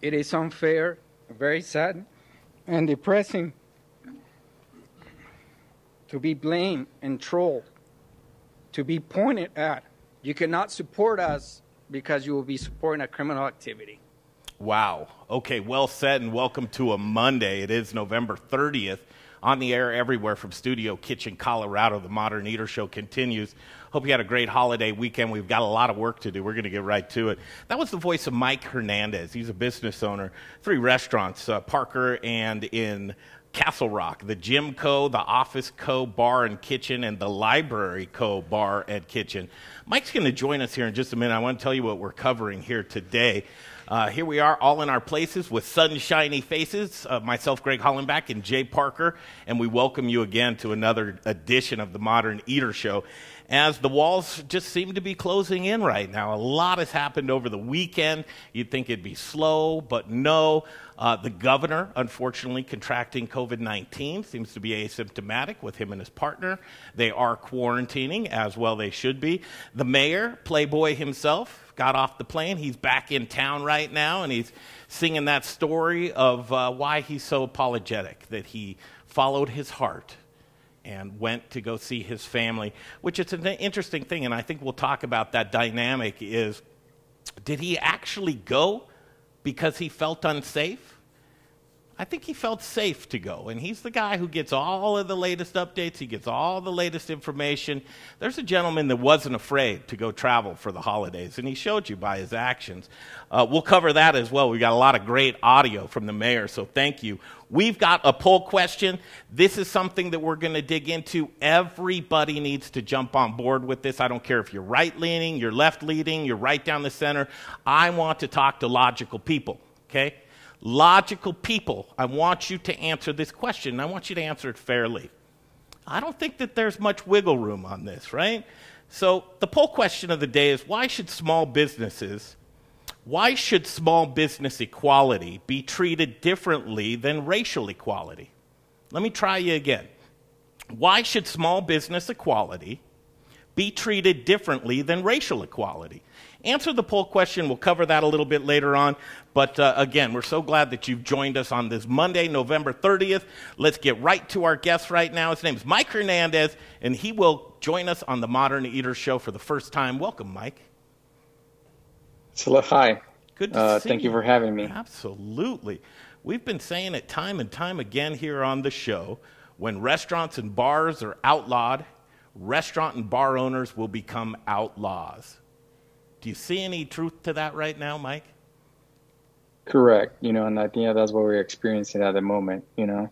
It is unfair, very sad, and depressing to be blamed and trolled, to be pointed at. You cannot support us because you will be supporting a criminal activity. Wow. Okay, well said, and welcome to a Monday. It is November 30th. On the air everywhere from Studio Kitchen, Colorado. The Modern Eater Show continues. Hope you had a great holiday weekend. We've got a lot of work to do. We're going to get right to it. That was the voice of Mike Hernandez. He's a business owner, three restaurants, uh, Parker and in Castle Rock, the Gym Co., the Office Co. Bar and Kitchen, and the Library Co. Bar and Kitchen. Mike's going to join us here in just a minute. I want to tell you what we're covering here today. Uh, here we are, all in our places with sunshiny faces. Uh, myself, Greg Hollenbach, and Jay Parker, and we welcome you again to another edition of the Modern Eater Show. As the walls just seem to be closing in right now, a lot has happened over the weekend. You'd think it'd be slow, but no. Uh, the governor, unfortunately, contracting COVID 19, seems to be asymptomatic with him and his partner. They are quarantining, as well they should be. The mayor, Playboy himself, got off the plane. He's back in town right now, and he's singing that story of uh, why he's so apologetic that he followed his heart and went to go see his family, which is an interesting thing, and I think we'll talk about that dynamic. Is did he actually go because he felt unsafe? I think he felt safe to go. And he's the guy who gets all of the latest updates, he gets all the latest information. There's a gentleman that wasn't afraid to go travel for the holidays, and he showed you by his actions. Uh, we'll cover that as well. We got a lot of great audio from the mayor, so thank you. We've got a poll question. This is something that we're going to dig into. Everybody needs to jump on board with this. I don't care if you're right leaning, you're left leaning, you're right down the center. I want to talk to logical people, okay? logical people, I want you to answer this question. I want you to answer it fairly. I don't think that there's much wiggle room on this, right? So the poll question of the day is why should small businesses why should small business equality be treated differently than racial equality? Let me try you again. Why should small business equality be treated differently than racial equality? Answer the poll question. We'll cover that a little bit later on. But uh, again, we're so glad that you've joined us on this Monday, November 30th. Let's get right to our guest right now. His name is Mike Hernandez, and he will join us on the Modern Eater Show for the first time. Welcome, Mike. Hello, hi. Good to uh, see Thank you for having me. Absolutely. We've been saying it time and time again here on the show. When restaurants and bars are outlawed, restaurant and bar owners will become outlaws. Do you see any truth to that right now, Mike? Correct. You know, and I think that's what we're experiencing at the moment. You know,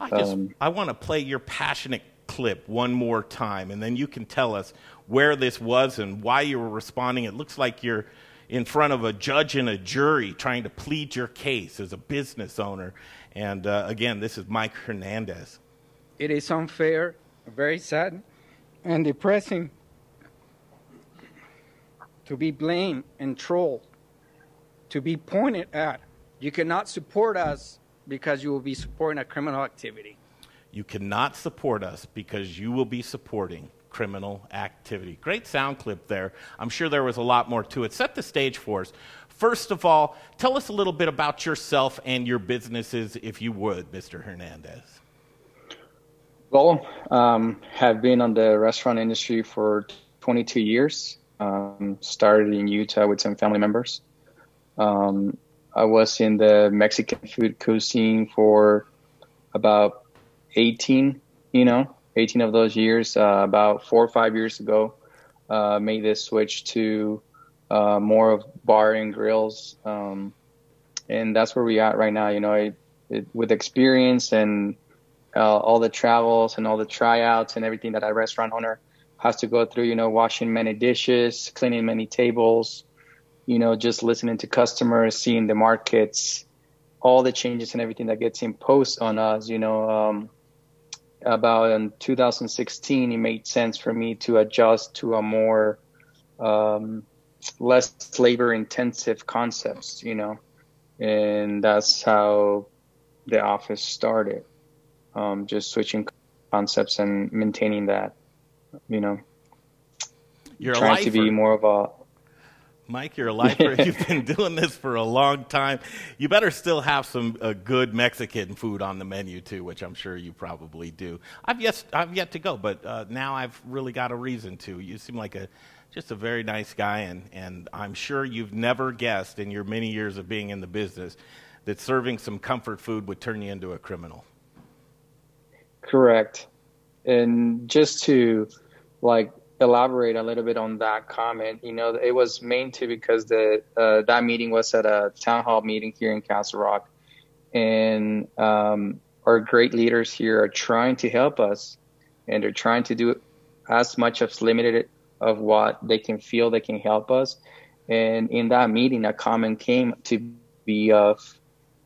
I just um, I want to play your passionate clip one more time, and then you can tell us where this was and why you were responding. It looks like you're in front of a judge and a jury trying to plead your case as a business owner. And uh, again, this is Mike Hernandez. It is unfair, very sad, and depressing to be blamed and trolled, to be pointed at. You cannot support us because you will be supporting a criminal activity. You cannot support us because you will be supporting criminal activity. Great sound clip there. I'm sure there was a lot more to it. Set the stage for us. First of all, tell us a little bit about yourself and your businesses, if you would, Mr. Hernandez. Well, um, have been on the restaurant industry for 22 years. Um, started in Utah with some family members. Um, I was in the Mexican food cuisine for about 18, you know, 18 of those years. Uh, about four or five years ago, uh, made this switch to uh, more of bar and grills. Um, and that's where we at right now. You know, it, it, with experience and uh, all the travels and all the tryouts and everything that a restaurant owner has to go through, you know, washing many dishes, cleaning many tables, you know, just listening to customers, seeing the markets, all the changes and everything that gets imposed on us, you know, um, about in 2016, it made sense for me to adjust to a more, um, less labor intensive concepts, you know, and that's how the office started. Um, just switching concepts and maintaining that you know, You're trying to be more of a Mike, you're a lifer. You've been doing this for a long time. You better still have some uh, good Mexican food on the menu too, which I'm sure you probably do. I've yet I've yet to go, but uh, now I've really got a reason to. You seem like a just a very nice guy, and and I'm sure you've never guessed in your many years of being in the business that serving some comfort food would turn you into a criminal. Correct, and just to like elaborate a little bit on that comment. You know, it was main to because the uh, that meeting was at a town hall meeting here in Castle Rock, and um, our great leaders here are trying to help us, and they're trying to do as much as limited of what they can feel they can help us. And in that meeting, a comment came to be of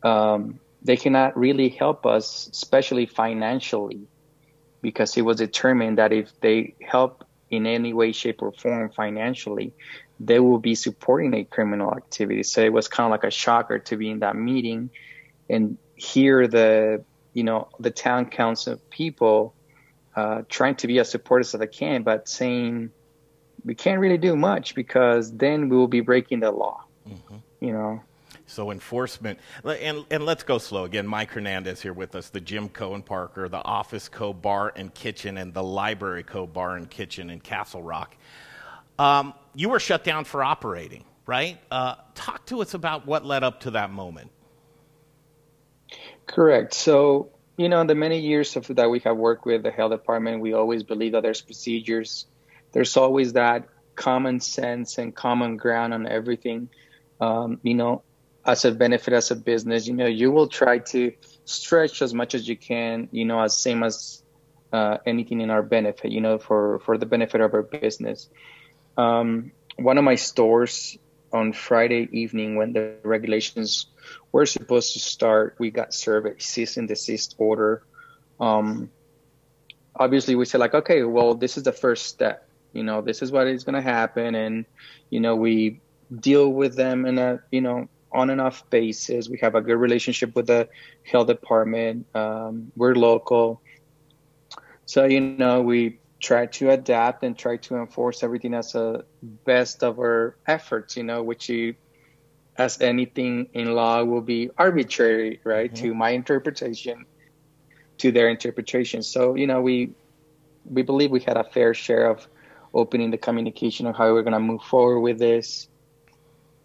um, they cannot really help us, especially financially, because it was determined that if they help in any way, shape, or form financially, they will be supporting a criminal activity. So it was kind of like a shocker to be in that meeting and hear the, you know, the town council people uh, trying to be as supportive as they can, but saying we can't really do much because then we will be breaking the law. Mm-hmm. You know. So enforcement, and, and let's go slow again. Mike Hernandez here with us, the Gym Co. in Parker, the Office Co. Bar and Kitchen, and the Library Co. Bar and Kitchen in Castle Rock. Um, you were shut down for operating, right? Uh, talk to us about what led up to that moment. Correct. So, you know, in the many years of, that we have worked with the health department, we always believe that there's procedures. There's always that common sense and common ground on everything. Um, you know, as a benefit as a business you know you will try to stretch as much as you can you know as same as uh, anything in our benefit you know for for the benefit of our business. Um, one of my stores on friday evening when the regulations were supposed to start we got served a cease and desist order. Um, obviously we said like okay well this is the first step you know this is what is going to happen. And you know we deal with them in a you know on and off basis. We have a good relationship with the health department. Um, we're local. So, you know, we try to adapt and try to enforce everything as a best of our efforts, you know, which you, as anything in law will be arbitrary, right? Mm-hmm. To my interpretation, to their interpretation. So, you know, we, we believe we had a fair share of opening the communication of how we're going to move forward with this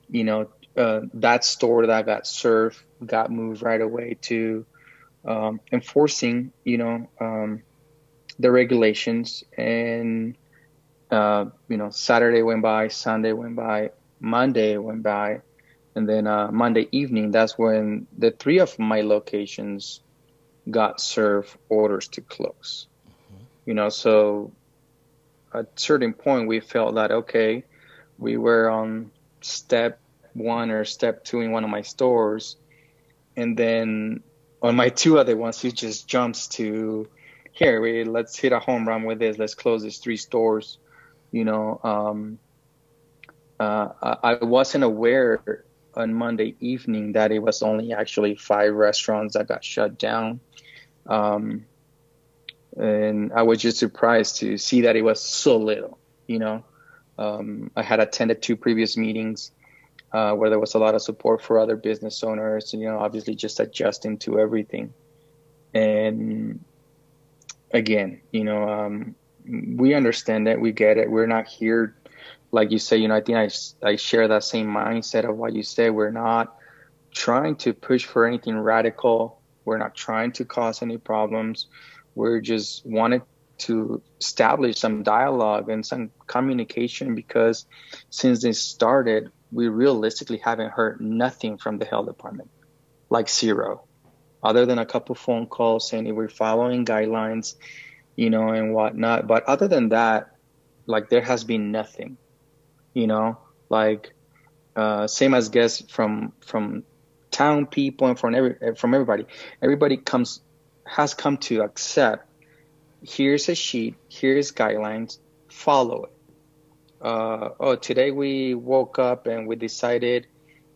you know uh, that store that got served got moved right away to um, enforcing, you know, um, the regulations. And uh, you know, Saturday went by, Sunday went by, Monday went by, and then uh, Monday evening, that's when the three of my locations got served orders to close. Mm-hmm. You know, so at certain point, we felt that okay, we were on step one or step two in one of my stores, and then on my two other ones, he just jumps to here. We let's hit a home run with this. Let's close these three stores. You know, um, uh, I, wasn't aware on Monday evening that it was only actually five restaurants that got shut down. Um, and I was just surprised to see that it was so little, you know. Um, I had attended two previous meetings uh, where there was a lot of support for other business owners, and, you know, obviously just adjusting to everything. And again, you know, um, we understand that we get it. We're not here, like you say, you know, I think I, I share that same mindset of what you say. We're not trying to push for anything radical. We're not trying to cause any problems. We're just wanted to establish some dialogue and some communication because since this started, we realistically haven't heard nothing from the health department, like zero, other than a couple phone calls saying we're following guidelines, you know, and whatnot. But other than that, like there has been nothing, you know, like uh, same as guests from from town people and from every from everybody. Everybody comes has come to accept. Here's a sheet. Here's guidelines. Follow it uh, oh, today we woke up and we decided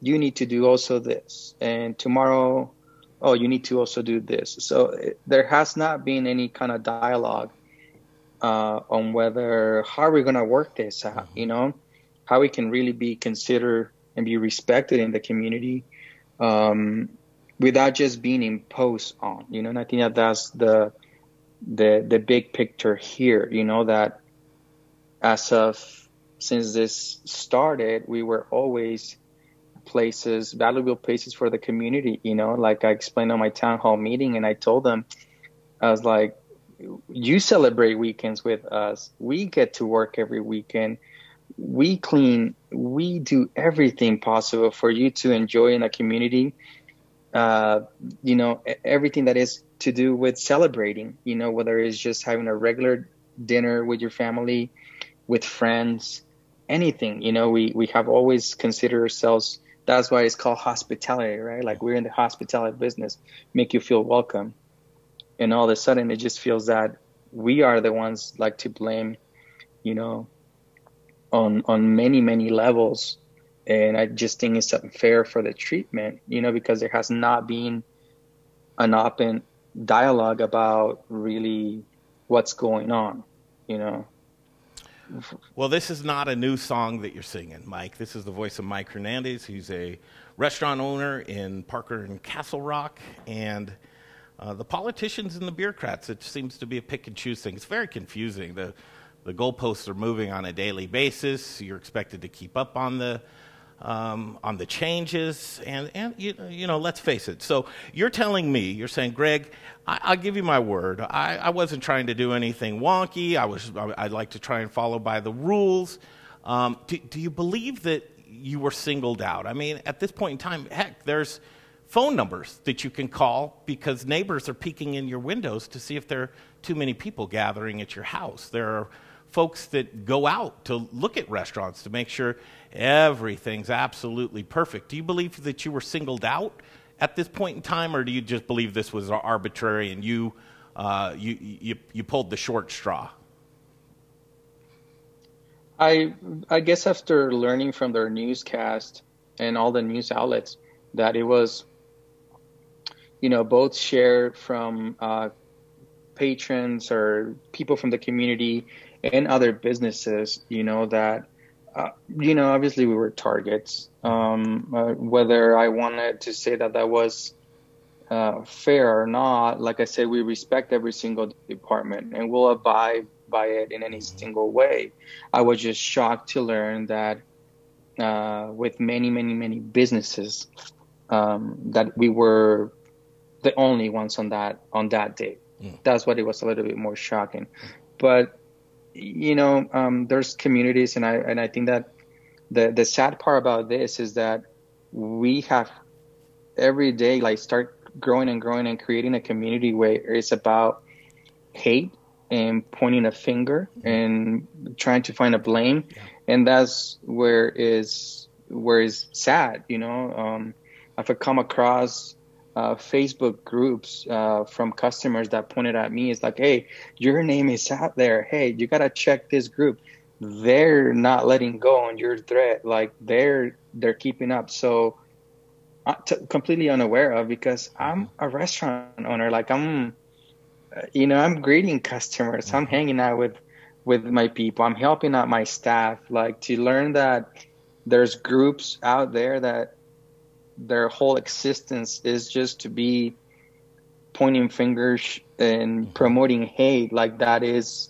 you need to do also this, and tomorrow, oh, you need to also do this. So it, there has not been any kind of dialogue uh, on whether how we're we going to work this out. You know, how we can really be considered and be respected in the community um, without just being imposed on. You know, and I think that that's the the the big picture here. You know that as of since this started, we were always places, valuable places for the community. You know, like I explained on my town hall meeting, and I told them, I was like, you celebrate weekends with us. We get to work every weekend. We clean. We do everything possible for you to enjoy in a community. Uh, you know, everything that is to do with celebrating. You know, whether it's just having a regular dinner with your family, with friends, anything. You know, we we have always considered ourselves. That's why it's called hospitality, right? Like we're in the hospitality business, make you feel welcome and all of a sudden it just feels that we are the ones like to blame you know on on many many levels and i just think it's unfair for the treatment you know because there has not been an open dialogue about really what's going on you know well this is not a new song that you're singing mike this is the voice of mike hernandez he's a restaurant owner in parker and castle rock and uh, the politicians and the bureaucrats, it seems to be a pick and choose thing. It's very confusing. The, the goalposts are moving on a daily basis. You're expected to keep up on the, um, on the changes. And, and you, you, know, let's face it. So you're telling me, you're saying, Greg, I, will give you my word. I, I, wasn't trying to do anything wonky. I was, I'd like to try and follow by the rules. Um, do, do you believe that you were singled out? I mean, at this point in time, heck, there's phone numbers that you can call because neighbors are peeking in your windows to see if there are too many people gathering at your house. There are folks that go out to look at restaurants to make sure everything's absolutely perfect. Do you believe that you were singled out at this point in time, or do you just believe this was arbitrary and you, uh, you, you, you pulled the short straw? I, I guess after learning from their newscast and all the news outlets that it was you know, both shared from uh, patrons or people from the community and other businesses, you know, that, uh, you know, obviously we were targets. Um, uh, whether I wanted to say that that was uh, fair or not, like I said, we respect every single department and we'll abide by it in any single way. I was just shocked to learn that uh, with many, many, many businesses, um, that we were the only ones on that on that day. Mm. That's what it was a little bit more shocking. But you know, um, there's communities, and I and I think that the the sad part about this is that we have every day like start growing and growing and creating a community where it's about hate and pointing a finger mm-hmm. and trying to find a blame yeah. and that's where is where is sad you know um, i've come across uh, Facebook groups uh, from customers that pointed at me is like, hey, your name is out there. Hey, you gotta check this group. They're not letting go on your threat. Like they're they're keeping up. So uh, t- completely unaware of because I'm a restaurant owner. Like I'm, uh, you know, I'm greeting customers. I'm hanging out with with my people. I'm helping out my staff. Like to learn that there's groups out there that their whole existence is just to be pointing fingers and mm-hmm. promoting hate like that is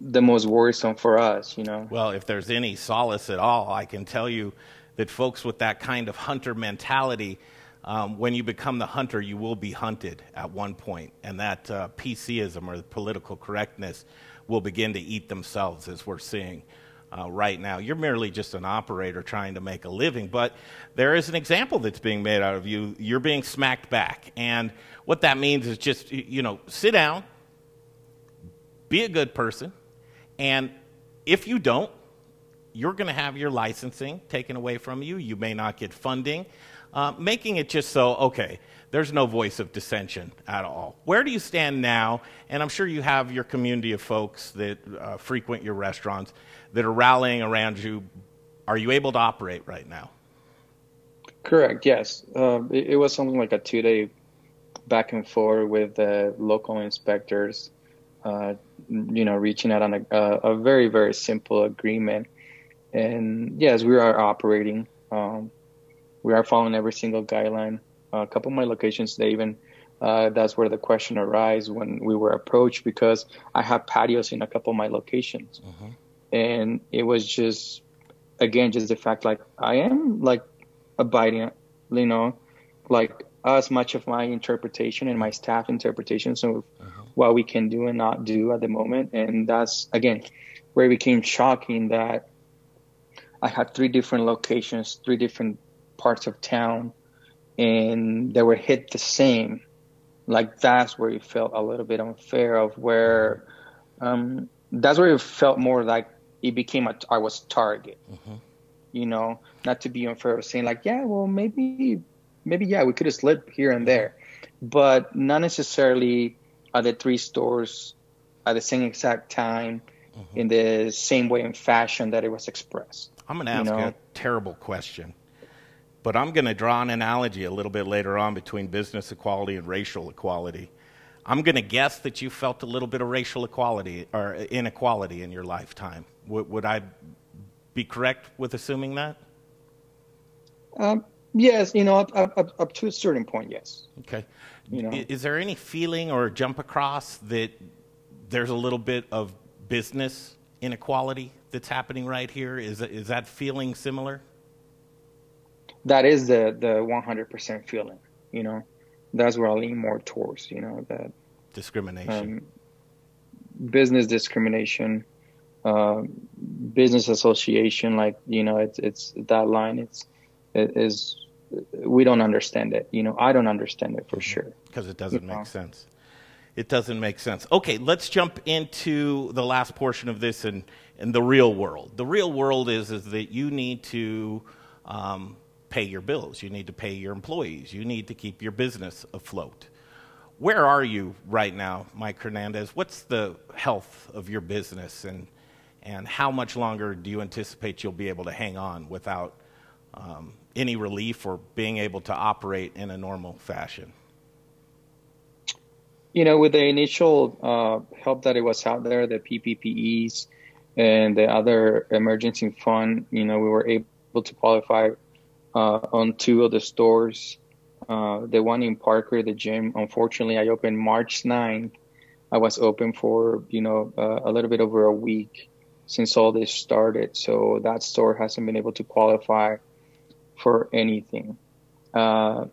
the most worrisome for us you know well if there's any solace at all i can tell you that folks with that kind of hunter mentality um, when you become the hunter you will be hunted at one point and that uh, pcism or the political correctness will begin to eat themselves as we're seeing uh, right now. You're merely just an operator trying to make a living, but there is an example that's being made out of you. You're being smacked back. And what that means is just, you know, sit down, be a good person, and if you don't, you're going to have your licensing taken away from you. You may not get funding, uh, making it just so, okay, there's no voice of dissension at all. Where do you stand now? And I'm sure you have your community of folks that uh, frequent your restaurants that are rallying around you. Are you able to operate right now? Correct. Yes, uh, it, it, was something like a two-day back and forth with the local inspectors. Uh, you know, reaching out on a, a, very very simple agreement. and yes, we are operating. Um, we are following every single guideline. A couple of my locations, they even uh, that's where the question arises when we were approached because I have patios in a couple of my locations, uh-huh. and it was just again just the fact like I am like abiding, you know, like as much of my interpretation and my staff interpretations of uh-huh. what we can do and not do at the moment, and that's again where it became shocking that I had three different locations, three different parts of town, and they were hit the same like that's where you felt a little bit unfair of where um, that's where it felt more like it became a I was target. Mm-hmm. You know, not to be unfair, saying like, yeah, well, maybe, maybe, yeah, we could have slipped here and there, but not necessarily at the three stores at the same exact time mm-hmm. in the same way and fashion that it was expressed. I'm going to ask you, know? a terrible question. But I'm going to draw an analogy a little bit later on between business equality and racial equality. I'm going to guess that you felt a little bit of racial equality or inequality in your lifetime. Would, would I be correct with assuming that? Um, yes, you know, up, up, up, to a certain point, yes. Okay. You know, is there any feeling or jump across that there's a little bit of business inequality that's happening right here? Is is that feeling similar? That is the the 100% feeling you know? That's where i lean more towards you know that discrimination. um, business discrimination uh, business association like you know it's it's that line it's it is we don't understand it you know? I don't understand it for mm-hmm. sure. Because it doesn't you make know? sense. It doesn't make sense. Okay let's jump into the last portion of this and in the real world. The real world is is that you need to um, pay your bills, you need to pay your employees, you need to keep your business afloat. Where are you right now, Mike Hernandez? What's the health of your business, and, and how much longer do you anticipate you'll be able to hang on without um, any relief or being able to operate in a normal fashion? You know, with the initial uh, help that it was out there, the PPPEs and the other emergency fund, you know, we were able to qualify on two of the stores. Uh, the one in Parker, the gym, unfortunately, I opened March 9th. I was open for, you know, uh, a little bit over a week since all this started. So that store hasn't been able to qualify for anything. Uh,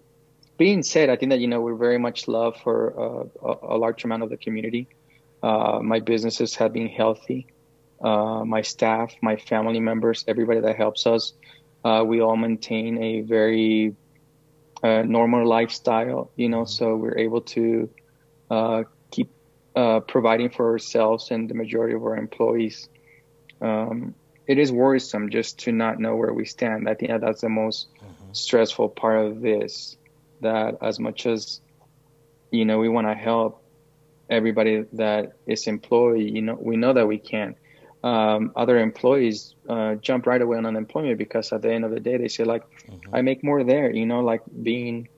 being said, I think that, you know, we're very much loved for uh, a, a, large amount of the community. Uh, my businesses have been healthy. my staff, my family members, everybody that helps us uh, we all maintain a very uh, normal lifestyle, you know, so we're able to uh, keep uh, providing for ourselves and the majority of our employees. Um, it is worrisome just to not know where we stand. I think that's the most mm-hmm. stressful part of this. That as much as you know, we want to help everybody that is employed. You know, we know that we can um, other employees uh, jump right away on unemployment because at the end of the day they say like mm-hmm. I make more there you know like being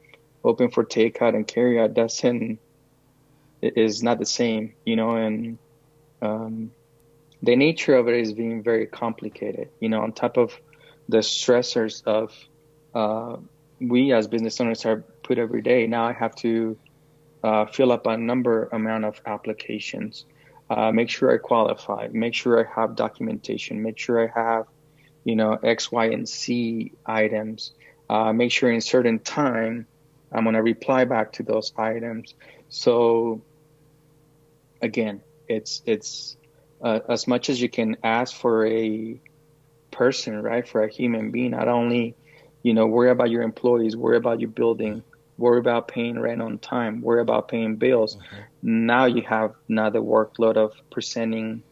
open for takeout and carryout doesn't is not the same you know and um, the nature of it is being very complicated you know on top of the stressors of uh, we as business owners are put every day now I have to uh, fill up a number amount of applications uh, make sure I qualify, make sure I have documentation, make sure I have, you know, X, Y, and C items. Uh, make sure in certain time I'm going to reply back to those items. So again, it's it's uh, as much as you can ask for a person, right? For a human being, not only you know worry about your employees, worry about your building, worry about paying rent on time, worry about paying bills. Mm-hmm. Now you have another workload of presenting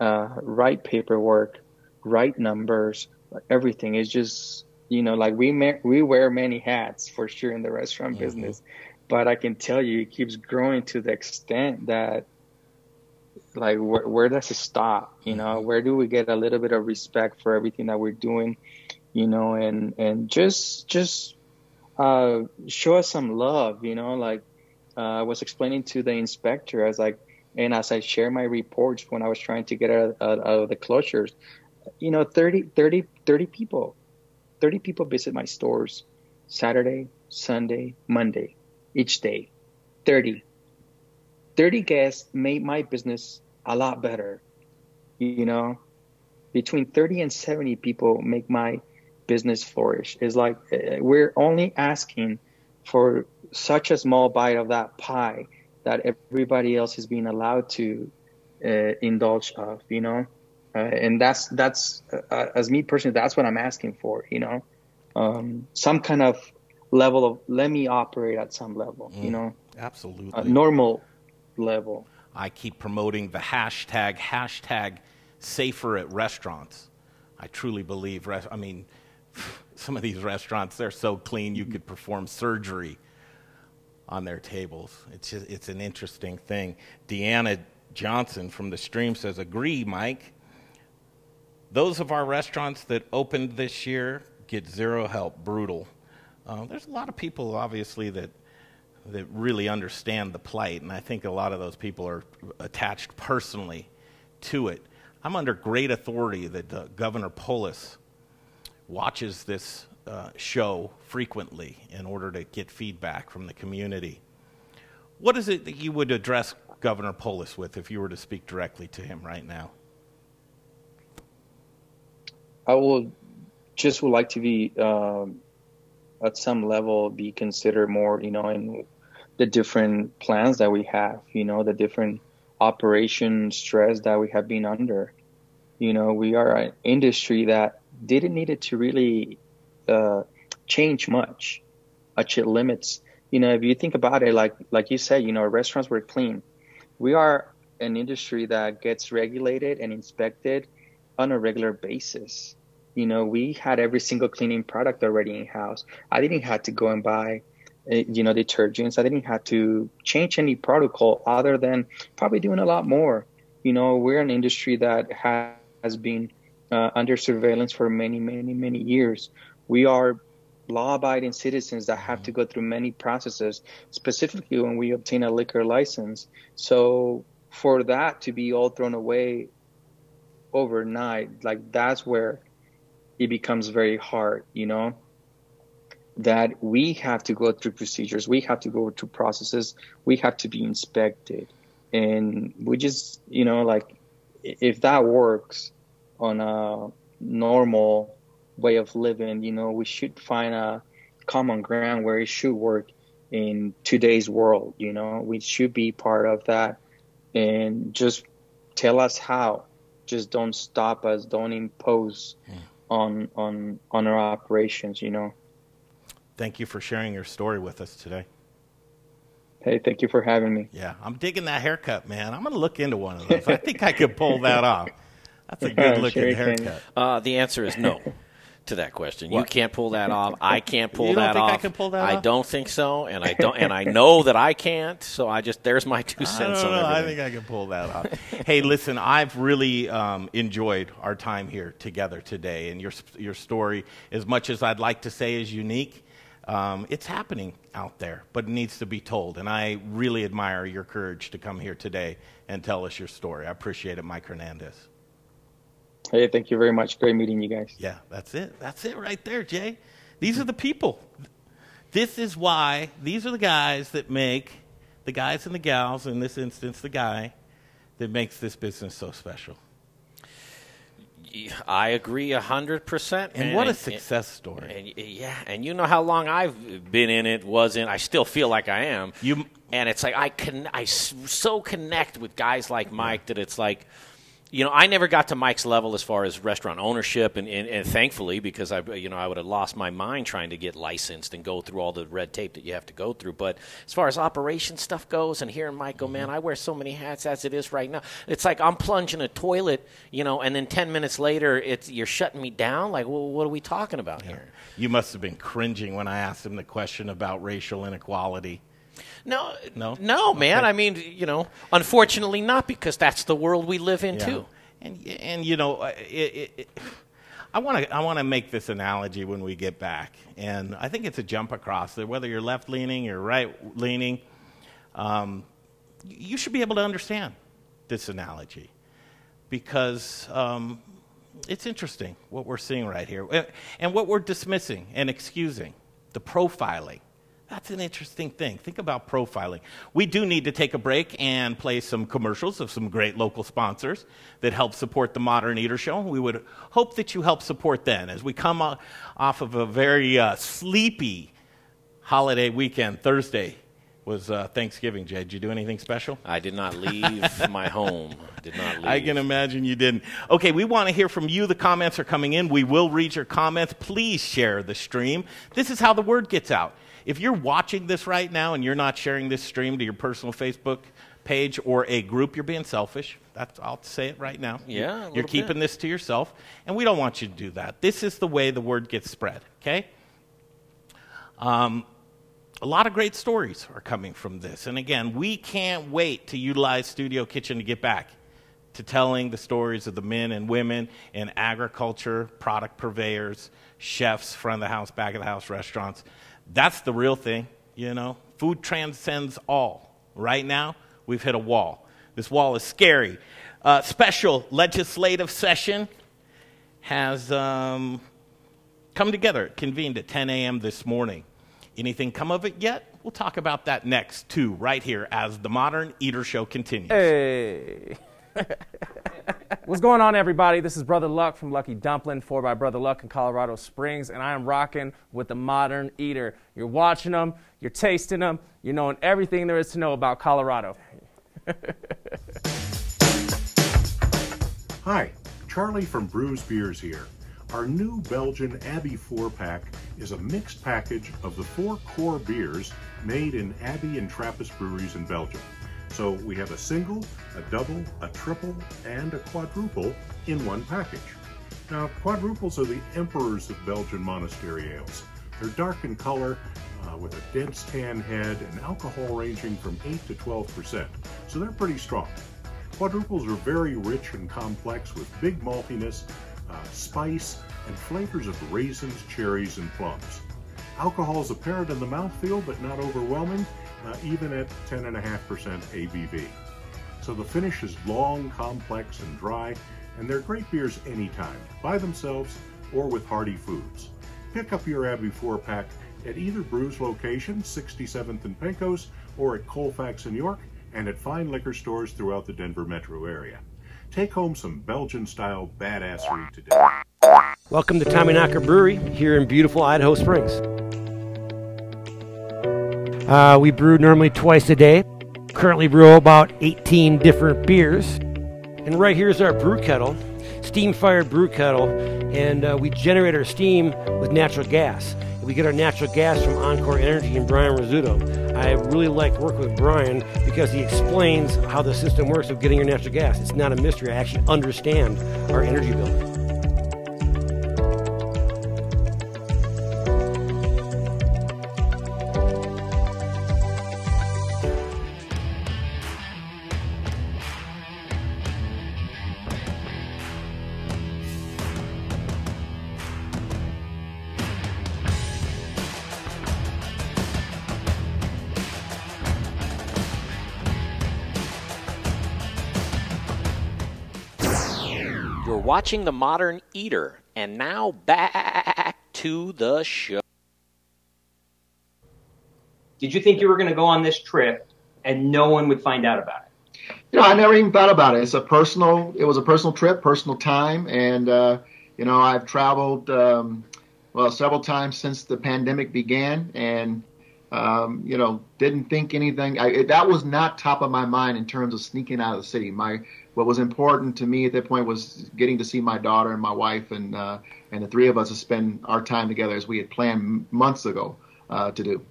uh, right paperwork, right numbers, everything. is just you know like we ma- we wear many hats for sure in the restaurant mm-hmm. business, but I can tell you it keeps growing to the extent that like where, where does it stop? You know, mm-hmm. where do we get a little bit of respect for everything that we're doing? You know, and and just just uh, show us some love, you know, like uh, I was explaining to the inspector I was like, and as I share my reports when I was trying to get out, out, out of the closures, you know 30, 30, 30 people 30 people visit my stores saturday sunday monday each day. 30 30 guests made my business a lot better. You know between 30 and 70 people make my business flourish is like uh, we're only asking for such a small bite of that pie that everybody else is being allowed to uh, indulge of you know? Uh, and that's that's uh, as me personally that's what i'm asking for you know? Um, some kind of level of let me operate at some level mm, you know absolutely. a normal level. I keep promoting the hashtag hashtag safer at restaurants. I truly believe i mean some of these restaurants they're so clean you could perform surgery on their tables. It's just, it's an interesting thing. Deanna johnson from the stream says agree mike. Those of our restaurants that opened this year get zero help. Brutal. Uh, there's a lot of people obviously that that really understand the plight and i think a lot of those people are attached personally to it. I'm under great authority that uh, governor polis watches this uh, show frequently in order to get feedback from the community. What is it that you would address Governor Polis with if you were to speak directly to him right now? I would just would like to be um, at some level be considered more, you know, in the different plans that we have, you know, the different operation stress that we have been under. You know, we are an industry that didn't need it to really uh, change much. Actually, limits. You know, if you think about it, like like you said, you know, restaurants were clean. We are an industry that gets regulated and inspected on a regular basis. You know, we had every single cleaning product already in house. I didn't have to go and buy, eh, you know, detergents. I didn't have to change any protocol other than probably doing a lot more. You know, we're an industry that has been uh, under surveillance for many, many, many years. We are law-abiding citizens that have to go through many processes, specifically when we obtain a liquor license. So for that to be all thrown away overnight, like that's where it becomes very hard, you know. That we have to go through procedures, we have to go through processes, we have to be inspected, and we just, you know, like if that works, on a normal way of living. You know, we should find a common ground where it should work in today's world. You know, we should be part of that and just tell us how. Just don't stop us. Don't impose yeah. on on on our operations. You know. Thank you for sharing your story with us today. Hey, thank you for having me. Yeah, I'm digging that haircut, man. I'm going to look into one of those. I think I could pull that off. That's a good looking haircut. Uh, the answer is no. to that question. What? You can't pull that off. I can't pull that off. you that think off. I can pull that off? I off? don't think so, and I don't, and I know that I can't. So I just there's my two cents I on everything. I think I can pull that off. hey, listen, I've really um, enjoyed our time here together today, and your your story, as much as I'd like to say is unique. Um, it's happening out there, but it needs to be told. And I really admire your courage to come here today and tell us your story. I appreciate it, Mike Hernandez. Hey, thank you very much. Great meeting you guys. Yeah, that's it. That's it right there, Jay. These are the people. This is why these are the guys that make the guys and the gals, in this instance, the guy that makes this business so special. I agree a hundred percent. And what a success story! And, yeah, and you know how long I've been in it, was in. I still feel like I am. You and it's like I can I so connect with guys like Mike that it's like you know, I never got to Mike's level as far as restaurant ownership, and, and, and, thankfully, because I, you know, I would have lost my mind trying to get licensed and go through all the red tape that you have to go through. But as far as operation stuff goes, and hearing Mike go, mm-hmm. man, I wear so many hats as it is right now. It's like I'm plunging a toilet, you know, and then ten minutes later, it's you're shutting me down. Like, well, what are we talking about yeah. here? You must have been cringing when I asked him the question about racial inequality. No, no, no, man. Okay. I mean, you know, unfortunately, not because that's the world we live in yeah. too. And and you know, it, it, it, I want to I want to make this analogy when we get back, and I think it's a jump across that whether you're left leaning or right leaning, um, you should be able to understand this analogy because um, it's interesting what we're seeing right here and what we're dismissing and excusing the profiling. That's an interesting thing. Think about profiling. We do need to take a break and play some commercials of some great local sponsors that help support the Modern Eater Show. We would hope that you help support them as we come off of a very uh, sleepy holiday weekend. Thursday was uh, Thanksgiving. Jay, did you do anything special? I did not leave my home. Did not leave. I can imagine you didn't. Okay, we want to hear from you. The comments are coming in. We will read your comments. Please share the stream. This is how the word gets out if you're watching this right now and you're not sharing this stream to your personal Facebook page or a group, you're being selfish. That's, I'll say it right now. Yeah, you're keeping bit. this to yourself, and we don't want you to do that. This is the way the word gets spread. Okay. Um, a lot of great stories are coming from this, and again, we can't wait to utilize Studio Kitchen to get back to telling the stories of the men and women in agriculture, product purveyors, chefs, front of the house, back of the house, restaurants that's the real thing, you know. Food transcends all. Right now, we've hit a wall. This wall is scary. Uh, special legislative session has um, come together, convened at 10 a.m. this morning. Anything come of it yet? We'll talk about that next, too, right here as the Modern Eater Show continues. Hey. What's going on, everybody? This is Brother Luck from Lucky Dumpling, 4 by Brother Luck in Colorado Springs, and I am rocking with the Modern Eater. You're watching them, you're tasting them, you're knowing everything there is to know about Colorado. Hi, Charlie from Bruz Beers here. Our new Belgian Abbey 4 pack is a mixed package of the four core beers made in Abbey and Trappist breweries in Belgium. So we have a single, a double, a triple, and a quadruple in one package. Now, quadruples are the emperors of Belgian monastery ales. They're dark in color, uh, with a dense tan head, and alcohol ranging from 8 to 12%, so they're pretty strong. Quadruples are very rich and complex with big maltiness, uh, spice, and flavors of raisins, cherries, and plums. Alcohol is apparent in the mouthfeel, but not overwhelming, uh, even at 10.5% ABV. So the finish is long, complex, and dry, and they're great beers anytime, by themselves or with hearty foods. Pick up your Abbey 4 pack at either Bruz location, 67th and Pecos, or at Colfax in York, and at fine liquor stores throughout the Denver metro area. Take home some Belgian style badassery today. Welcome to Tommyknocker Brewery here in beautiful Idaho Springs. Uh, we brew normally twice a day. Currently brew about 18 different beers. And right here's our brew kettle, steam fired brew kettle, and uh, we generate our steam with natural gas. We get our natural gas from Encore Energy and Brian Rizzuto. I really like working with Brian because he explains how the system works of getting your natural gas. It's not a mystery. I actually understand our energy bill. Watching The Modern Eater. And now back to the show. Did you think you were going to go on this trip and no one would find out about it? You know, I never even thought about it. It's a personal. It was a personal trip, personal time, and uh, you know, I've traveled um, well several times since the pandemic began, and um, you know, didn't think anything. I, that was not top of my mind in terms of sneaking out of the city. My what was important to me at that point was getting to see my daughter and my wife, and uh, and the three of us to spend our time together as we had planned months ago uh, to do.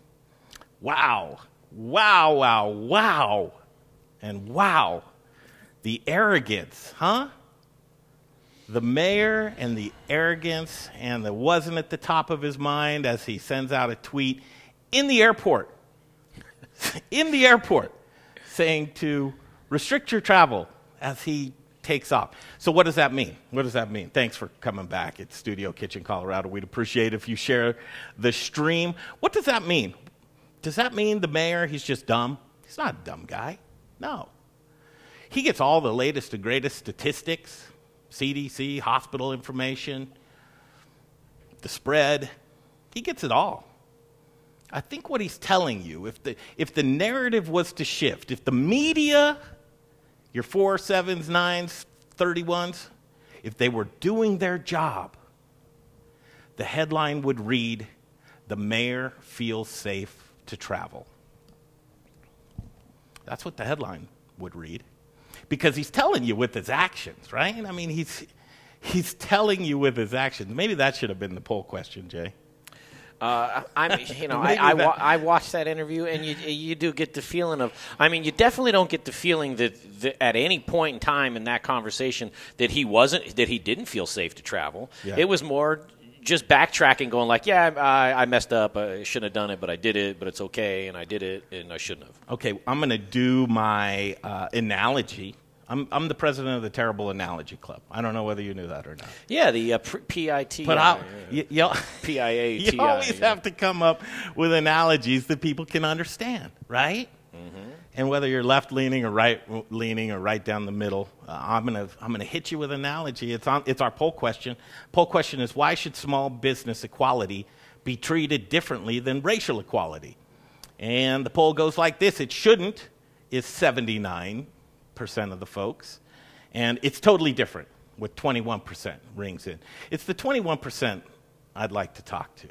Wow! Wow! Wow! Wow! And wow! The arrogance, huh? The mayor and the arrogance, and the wasn't at the top of his mind as he sends out a tweet in the airport, in the airport, saying to restrict your travel as he takes off. So, what does that mean? What does that mean? Thanks for coming back at Studio Kitchen Colorado. We'd appreciate if you share the stream. What does that mean? Does that mean the mayor, he's just dumb? He's not a dumb guy. No. He gets all the latest and greatest statistics, CDC, hospital information, the spread. He gets it all. I think what he's telling you, if the, if the narrative was to shift, if the media, your four, sevens, nines, 31s, if they were doing their job, the headline would read, The mayor feels safe to travel. That's what the headline would read. Because he's telling you with his actions, right? I mean, he's, he's telling you with his actions. Maybe that should have been the poll question, Jay. Uh, I'm, you know, I, I, wa- I, watched that interview, and you you do get the feeling of. I mean, you definitely don't get the feeling that, that, at any point in time in that conversation that he wasn't that he didn't feel safe to travel. Yeah. It was more just backtracking, going like, "Yeah, I, I, messed up. I shouldn't have done it, but I did it. But it's okay, and I did it, and I shouldn't have." Okay, I'm going to do my uh, analogy. I'm, I'm the president of the Terrible Analogy Club. I don't know whether you knew that or not. Yeah, the uh, PIT. But I, you, you, PIA. You always have to come up with analogies that people can understand, right? Mm-hmm. And whether you're left leaning or right leaning or right down the middle, uh, I'm going to I'm gonna hit you with an analogy. It's, on, it's our poll question. Poll question is why should small business equality be treated differently than racial equality? And the poll goes like this it shouldn't, is 79% of the folks. And it's totally different with 21% rings in. It's the 21% I'd like to talk to.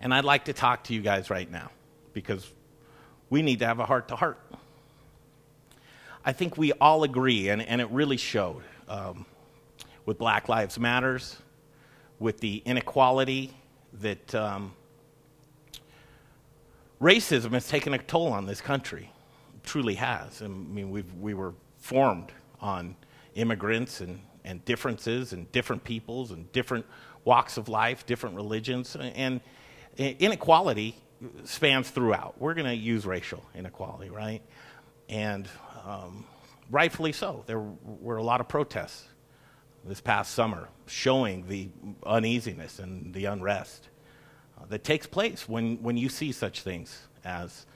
And I'd like to talk to you guys right now because we need to have a heart to heart. I think we all agree, and, and it really showed um, with Black Lives Matters, with the inequality that um, racism has taken a toll on this country. Truly has. I mean, we we were formed on immigrants and, and differences and different peoples and different walks of life, different religions, and inequality spans throughout. We're going to use racial inequality, right? And um, rightfully so. There were a lot of protests this past summer showing the uneasiness and the unrest uh, that takes place when, when you see such things as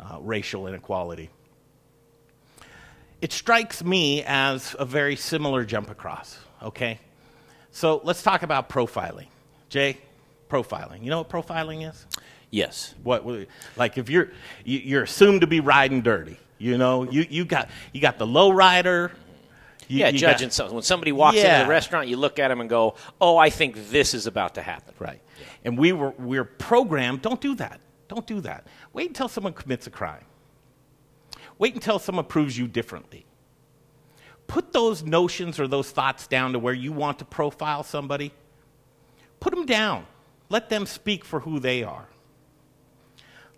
uh, racial inequality. It strikes me as a very similar jump across, okay? So let's talk about profiling. Jay, profiling. You know what profiling is? Yes. What like if you're you're assumed to be riding dirty, you know, you, you got you got the low rider. You, yeah, you judging got, when somebody walks yeah. into the restaurant, you look at them and go, "Oh, I think this is about to happen." Right. Yeah. And we were we're programmed. Don't do that. Don't do that. Wait until someone commits a crime. Wait until someone proves you differently. Put those notions or those thoughts down to where you want to profile somebody. Put them down. Let them speak for who they are.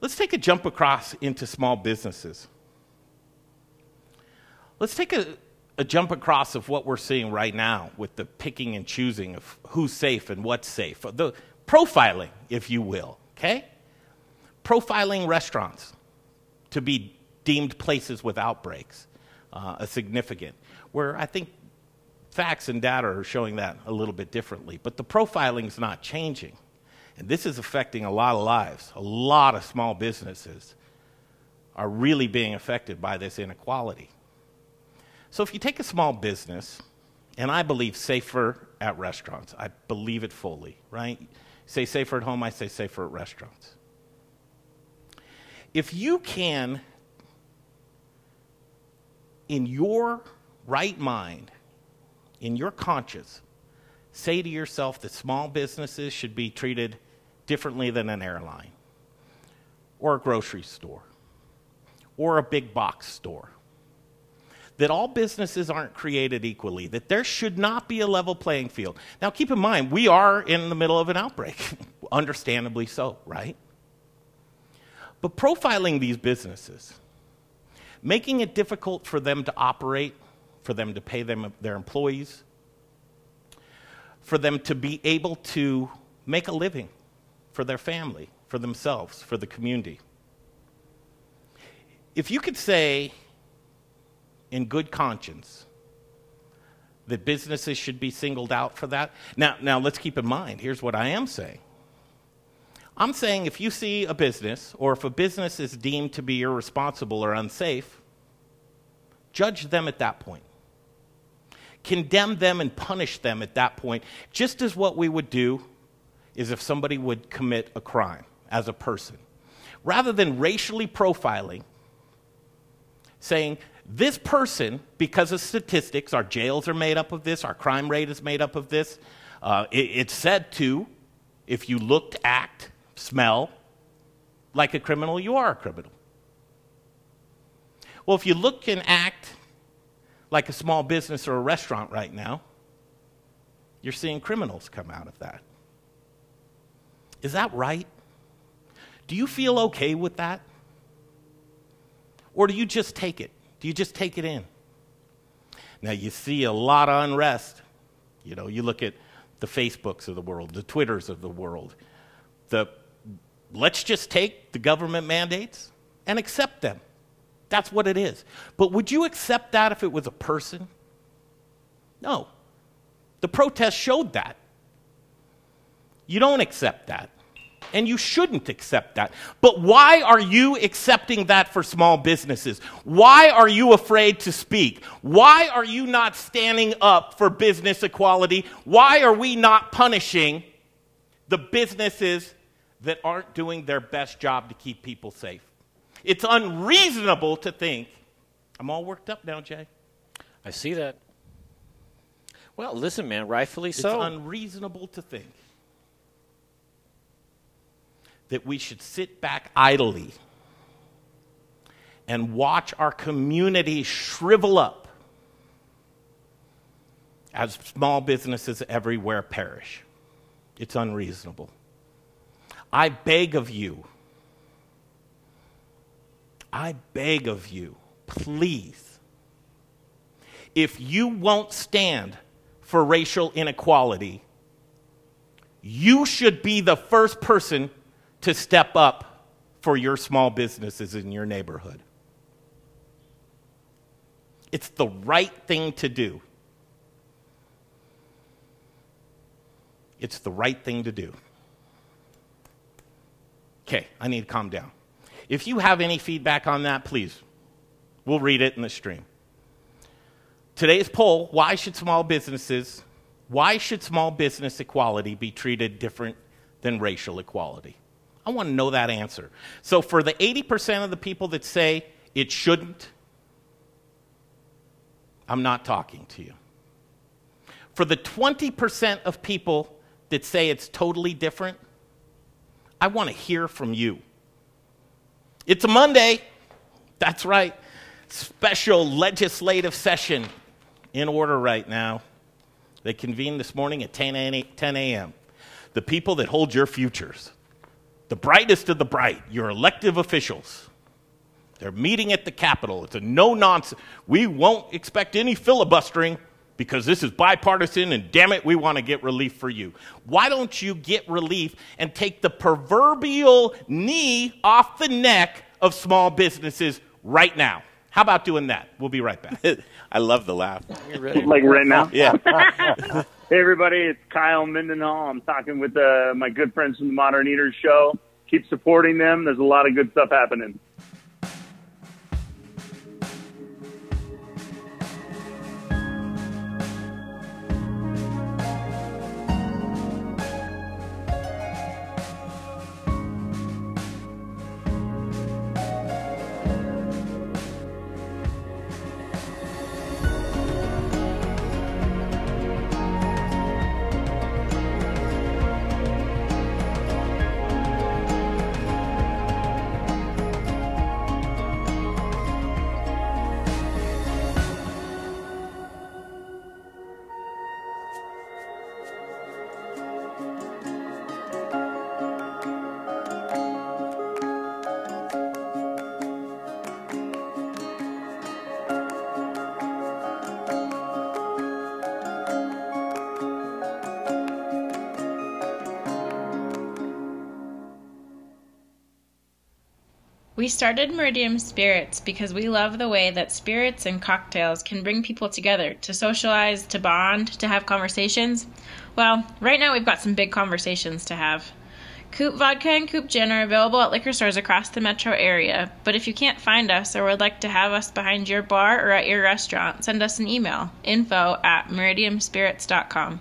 Let's take a jump across into small businesses. Let's take a, a jump across of what we're seeing right now with the picking and choosing of who's safe and what's safe. The profiling, if you will, okay? Profiling restaurants to be deemed places with outbreaks, uh, a significant, where I think facts and data are showing that a little bit differently. But the profiling is not changing. And this is affecting a lot of lives. A lot of small businesses are really being affected by this inequality. So if you take a small business, and I believe safer at restaurants, I believe it fully, right? Say safer at home, I say safer at restaurants. If you can, in your right mind, in your conscience, say to yourself that small businesses should be treated differently than an airline or a grocery store or a big box store. That all businesses aren't created equally, that there should not be a level playing field. Now, keep in mind, we are in the middle of an outbreak, understandably so, right? But profiling these businesses, making it difficult for them to operate, for them to pay them, their employees, for them to be able to make a living, for their family, for themselves, for the community. If you could say, in good conscience, that businesses should be singled out for that. Now, now let's keep in mind here's what I am saying. I'm saying if you see a business, or if a business is deemed to be irresponsible or unsafe, judge them at that point. condemn them and punish them at that point, just as what we would do is if somebody would commit a crime as a person. Rather than racially profiling, saying, this person, because of statistics, our jails are made up of this, our crime rate is made up of this. Uh, it, it's said to, if you looked, act, smell like a criminal, you are a criminal. Well, if you look and act like a small business or a restaurant right now, you're seeing criminals come out of that. Is that right? Do you feel okay with that? Or do you just take it? Do you just take it in? Now, you see a lot of unrest. You know, you look at the Facebooks of the world, the Twitters of the world. The let's just take the government mandates and accept them. That's what it is. But would you accept that if it was a person? No. The protest showed that. You don't accept that. And you shouldn't accept that. But why are you accepting that for small businesses? Why are you afraid to speak? Why are you not standing up for business equality? Why are we not punishing the businesses that aren't doing their best job to keep people safe? It's unreasonable to think. I'm all worked up now, Jay. I see that. Well, listen, man, rightfully so. It's unreasonable to think that we should sit back idly and watch our community shrivel up as small businesses everywhere perish. It's unreasonable. I beg of you, I beg of you, please, if you won't stand for racial inequality, you should be the first person to step up for your small businesses in your neighborhood. It's the right thing to do. It's the right thing to do. Okay, I need to calm down. If you have any feedback on that, please, we'll read it in the stream. Today's poll why should small businesses, why should small business equality be treated different than racial equality? I want to know that answer. So, for the 80% of the people that say it shouldn't, I'm not talking to you. For the 20% of people that say it's totally different, I want to hear from you. It's a Monday. That's right. Special legislative session in order right now. They convened this morning at 10 a.m. The people that hold your futures, the brightest of the bright, your elective officials. They're meeting at the Capitol. It's a no nonsense. We won't expect any filibustering because this is bipartisan and damn it, we want to get relief for you. Why don't you get relief and take the proverbial knee off the neck of small businesses right now? How about doing that? We'll be right back. I love the laugh. Like right now? Yeah. hey, everybody, it's Kyle Mendenhall. I'm talking with uh, my good friends from the Modern Eaters Show. Keep supporting them. There's a lot of good stuff happening. Started Meridium Spirits because we love the way that spirits and cocktails can bring people together to socialize, to bond, to have conversations. Well, right now we've got some big conversations to have. Coop Vodka and Coop Gin are available at liquor stores across the metro area, but if you can't find us or would like to have us behind your bar or at your restaurant, send us an email info at meridiumspirits.com.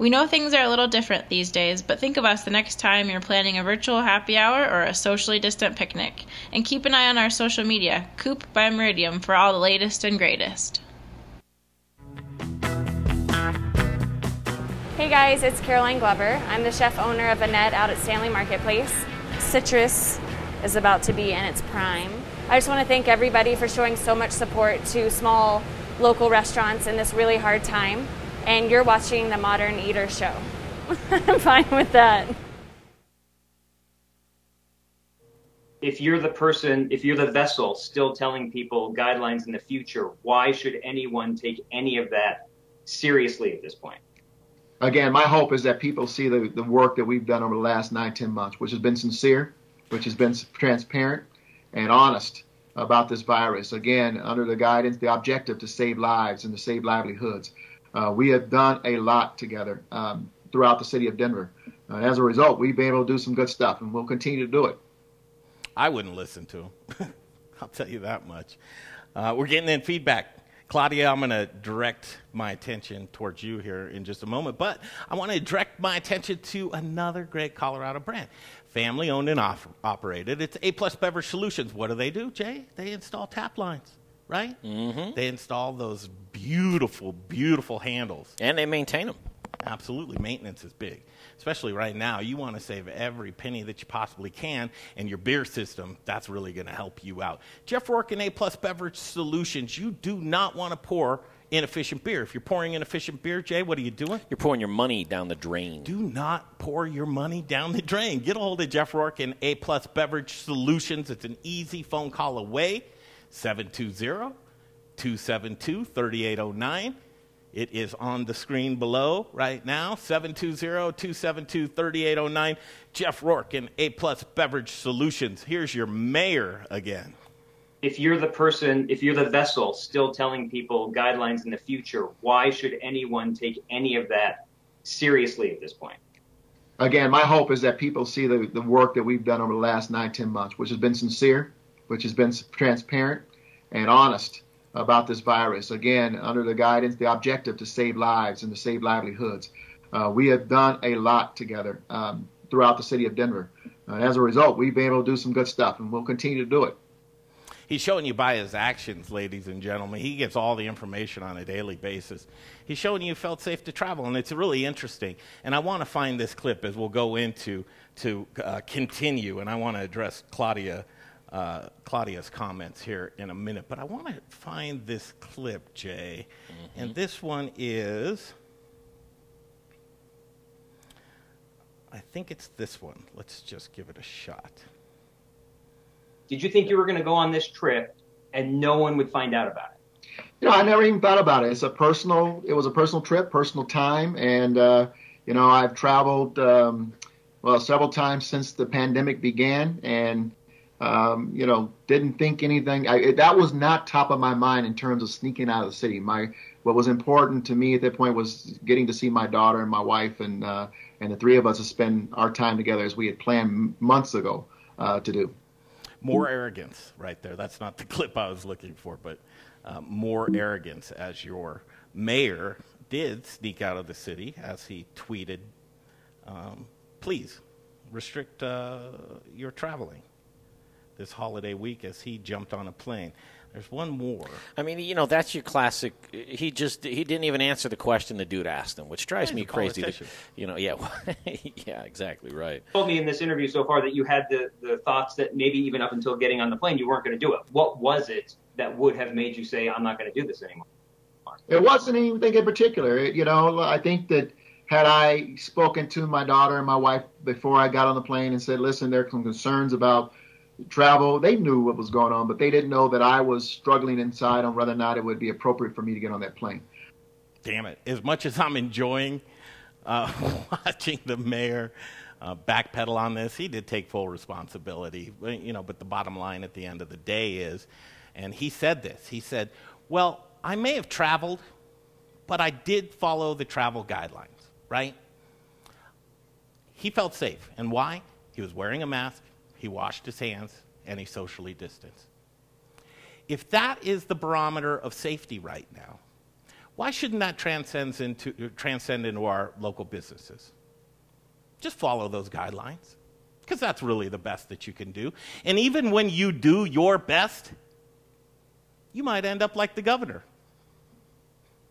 We know things are a little different these days, but think of us the next time you're planning a virtual happy hour or a socially distant picnic. And keep an eye on our social media, Coop by Meridium, for all the latest and greatest. Hey guys, it's Caroline Glover. I'm the chef owner of Annette out at Stanley Marketplace. Citrus is about to be in its prime. I just want to thank everybody for showing so much support to small local restaurants in this really hard time. And you're watching the Modern Eater Show. I'm fine with that. If you're the person, if you're the vessel still telling people guidelines in the future, why should anyone take any of that seriously at this point? Again, my hope is that people see the, the work that we've done over the last nine, ten months, which has been sincere, which has been transparent and honest about this virus. Again, under the guidance, the objective to save lives and to save livelihoods. Uh, we have done a lot together um, throughout the city of Denver. Uh, as a result, we've been able to do some good stuff, and we'll continue to do it. I wouldn't listen to him. I'll tell you that much. Uh, we're getting in feedback. Claudia, I'm going to direct my attention towards you here in just a moment, but I want to direct my attention to another great Colorado brand, family owned and op- operated. It's A Plus Beverage Solutions. What do they do, Jay? They install tap lines right? Mm-hmm. They install those beautiful, beautiful handles. And they maintain them. Absolutely. Maintenance is big. Especially right now, you want to save every penny that you possibly can, and your beer system, that's really going to help you out. Jeff Rourke and A Plus Beverage Solutions, you do not want to pour inefficient beer. If you're pouring inefficient beer, Jay, what are you doing? You're pouring your money down the drain. Do not pour your money down the drain. Get a hold of Jeff Rourke and A Plus Beverage Solutions. It's an easy phone call away. 720 272 3809. It is on the screen below right now 720 272 3809. Jeff Rourke and A Plus Beverage Solutions. Here's your mayor again. If you're the person, if you're the vessel still telling people guidelines in the future, why should anyone take any of that seriously at this point? Again, my hope is that people see the, the work that we've done over the last nine, ten months, which has been sincere, which has been transparent and honest about this virus. Again, under the guidance, the objective to save lives and to save livelihoods. Uh, we have done a lot together um, throughout the city of Denver. Uh, as a result, we've been able to do some good stuff, and we'll continue to do it. He's showing you by his actions, ladies and gentlemen. He gets all the information on a daily basis. He's showing you felt safe to travel, and it's really interesting. And I want to find this clip as we'll go into to uh, continue, and I want to address Claudia. Uh, Claudia's comments here in a minute, but I want to find this clip, Jay. Mm-hmm. And this one is, I think it's this one. Let's just give it a shot. Did you think you were going to go on this trip and no one would find out about it? You know, I never even thought about it. It's a personal. It was a personal trip, personal time, and uh, you know, I've traveled um, well several times since the pandemic began, and um, you know, didn't think anything. I, that was not top of my mind in terms of sneaking out of the city. My what was important to me at that point was getting to see my daughter and my wife, and uh, and the three of us to spend our time together as we had planned months ago uh, to do. More arrogance, right there. That's not the clip I was looking for, but uh, more arrogance as your mayor did sneak out of the city, as he tweeted, um, "Please restrict uh, your traveling." This holiday week as he jumped on a plane. There's one more. I mean, you know, that's your classic. He just he didn't even answer the question the dude asked him, which drives Yeah, me crazy. To, you know, yeah, yeah, exactly right. You told me in this interview so far that you had the, the thoughts that maybe even up until getting on the plane you weren't going to do it. What was it that would have made you say, I'm not going to do this anymore? It wasn't anything in particular. It- you know, I think that had I spoken to my daughter and my wife before I got on the plane and said, listen, there are some concerns about travel, they knew what was going on, but they didn't know that I was struggling inside on whether or not it would be appropriate for me to get on that plane. Damn it. As much as I'm enjoying uh, watching the mayor uh, backpedal on this, he did take full responsibility. You know, but the bottom line at the end of the day is, and he said this he said, Well, I may have traveled, but I did follow the travel guidelines, right? He felt safe. And why? he was wearing a mask, he washed his hands, and he socially distanced. If that is the barometer of safety right now, why shouldn't that transcend into, transcend into our local businesses? Just follow those guidelines, because that's really the best that you can do. And even when you do your best, you might end up like the governor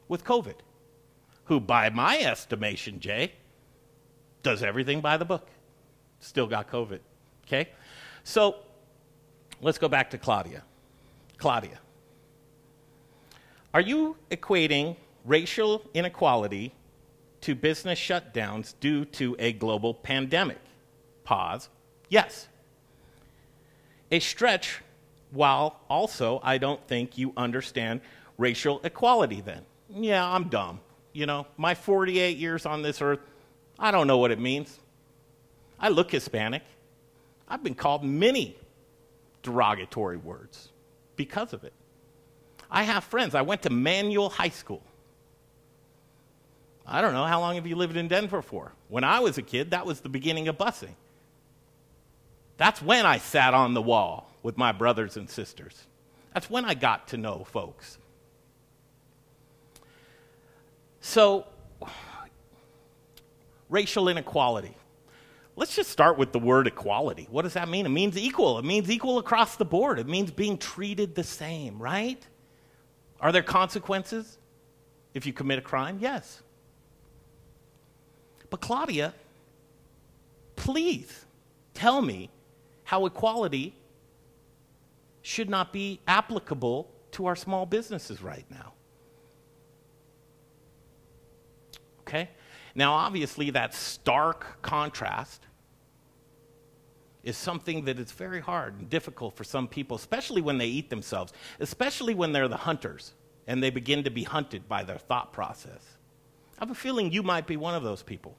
with COVID, who, by my estimation, Jay, does everything by the book. Still got COVID. Okay? So let's go back to Claudia. Claudia, are you equating racial inequality to business shutdowns due to a global pandemic? Pause. Yes. A stretch, while also I don't think you understand racial equality then. Yeah, I'm dumb. You know, my 48 years on this earth, I don't know what it means. I look Hispanic. I've been called many derogatory words because of it. I have friends. I went to Manual High School. I don't know, how long have you lived in Denver for? When I was a kid, that was the beginning of busing. That's when I sat on the wall with my brothers and sisters. That's when I got to know folks. So, racial inequality. Let's just start with the word equality. What does that mean? It means equal. It means equal across the board. It means being treated the same, right? Are there consequences if you commit a crime? Yes. But Claudia, please tell me how equality should not be applicable to our small businesses right now. Okay? Now, obviously, that stark contrast is something that is very hard and difficult for some people, especially when they eat themselves, especially when they're the hunters and they begin to be hunted by their thought process. I have a feeling you might be one of those people.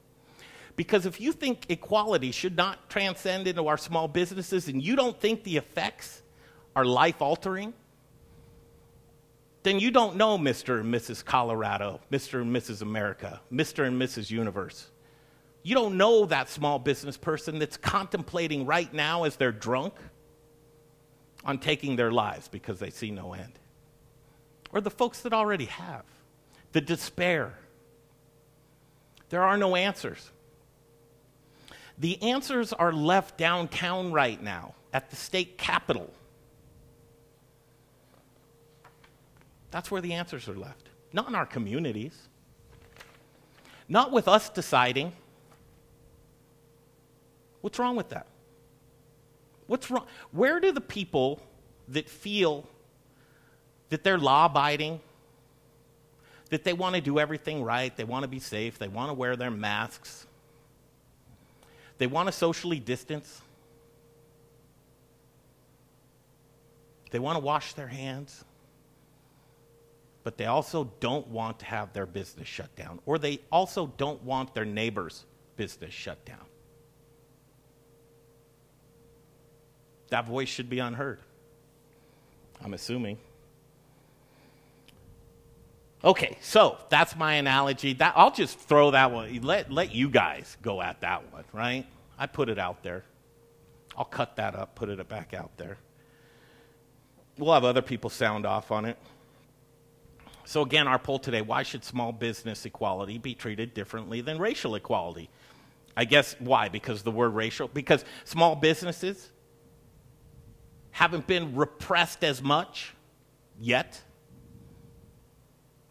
Because if you think equality should not transcend into our small businesses and you don't think the effects are life altering, then you don't know Mr. and Mrs. Colorado, Mr. and Mrs. America, Mr. and Mrs. Universe. You don't know that small business person that's contemplating right now as they're drunk on taking their lives because they see no end. Or the folks that already have. The despair. There are no answers. The answers are left downtown right now at the state capitol. That's where the answers are left, not in our communities, not with us deciding. What's wrong with that? What's wrong? Where do the people that feel that they're law abiding, that they want to do everything right, they want to be safe, they want to wear their masks, they want to socially distance, they want to wash their hands, but they also don't want to have their business shut down, or they also don't want their neighbor's business shut down. That voice should be unheard. I'm assuming. Okay, so that's my analogy. That I'll just throw that one. Let let you guys go at that one, right? I put it out there. I'll cut that up, put it back out there. We'll have other people sound off on it. So, again, our poll today why should small business equality be treated differently than racial equality? I guess why? Because the word racial? Because small businesses haven't been repressed as much yet.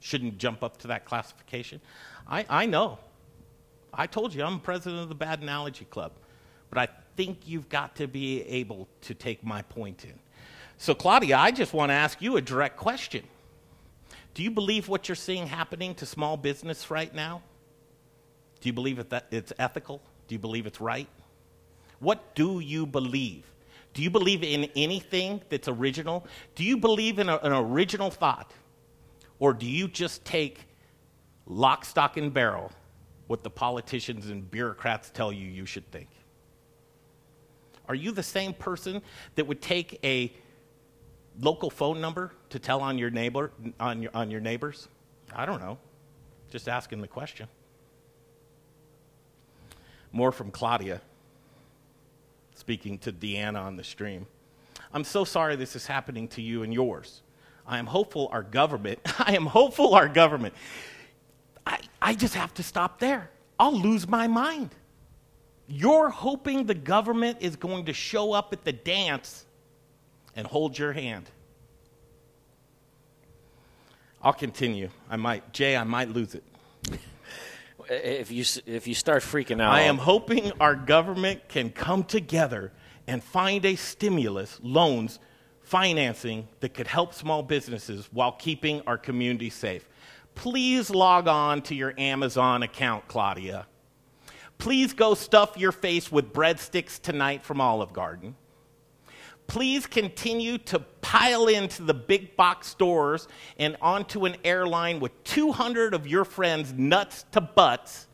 Shouldn't jump up to that classification. I, I know. I told you I'm president of the Bad Analogy Club, but I think you've got to be able to take my point in. So, Claudia, I just want to ask you a direct question. Do you believe what you're seeing happening to small business right now? Do you believe that it's ethical? Do you believe it's right? What do you believe? Do you believe in anything that's original? Do you believe in a, an original thought? Or do you just take lock, stock, and barrel what the politicians and bureaucrats tell you you should think? Are you the same person that would take a local phone number to tell on your neighbor on your, on your neighbors? I don't know. Just asking the question. More from Claudia. Speaking to Deanna on the stream. I'm so sorry this is happening to you and yours. I am hopeful our government, I am hopeful our government, I, I just have to stop there. I'll lose my mind. You're hoping the government is going to show up at the dance and hold your hand. I'll continue. I might, Jay, I might lose it. If you if you start freaking out, I am hoping our government can come together and find a stimulus, loans, financing that could help small businesses while keeping our community safe. Please log on to your Amazon account, Claudia. Please go stuff your face with breadsticks tonight from Olive Garden please continue to pile into the big box stores and onto an airline with 200 of your friends, nuts to butts,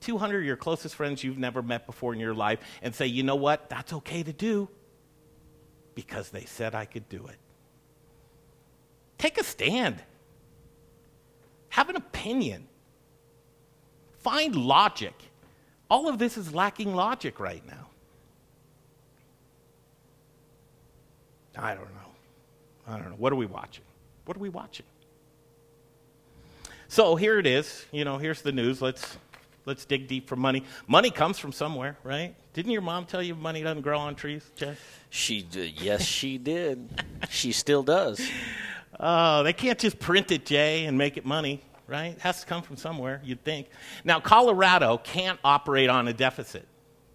200 of your closest friends you've never met before in your life, and say, you know what? That's okay to do because they said I could do it. Take a stand, have an opinion, find logic. All of this is lacking logic right now. I don't know. I don't know. What are we watching? What are we watching? So here it is. You know, here's the news. Let's let's dig deep for money. Money comes from somewhere, right? Didn't your mom tell you money doesn't grow on trees, Jay? She did. Yes, she did. she still does. Oh, they can't just print it, Jay, and make it money, right? It has to come from somewhere, you'd think. Now, Colorado can't operate on a deficit.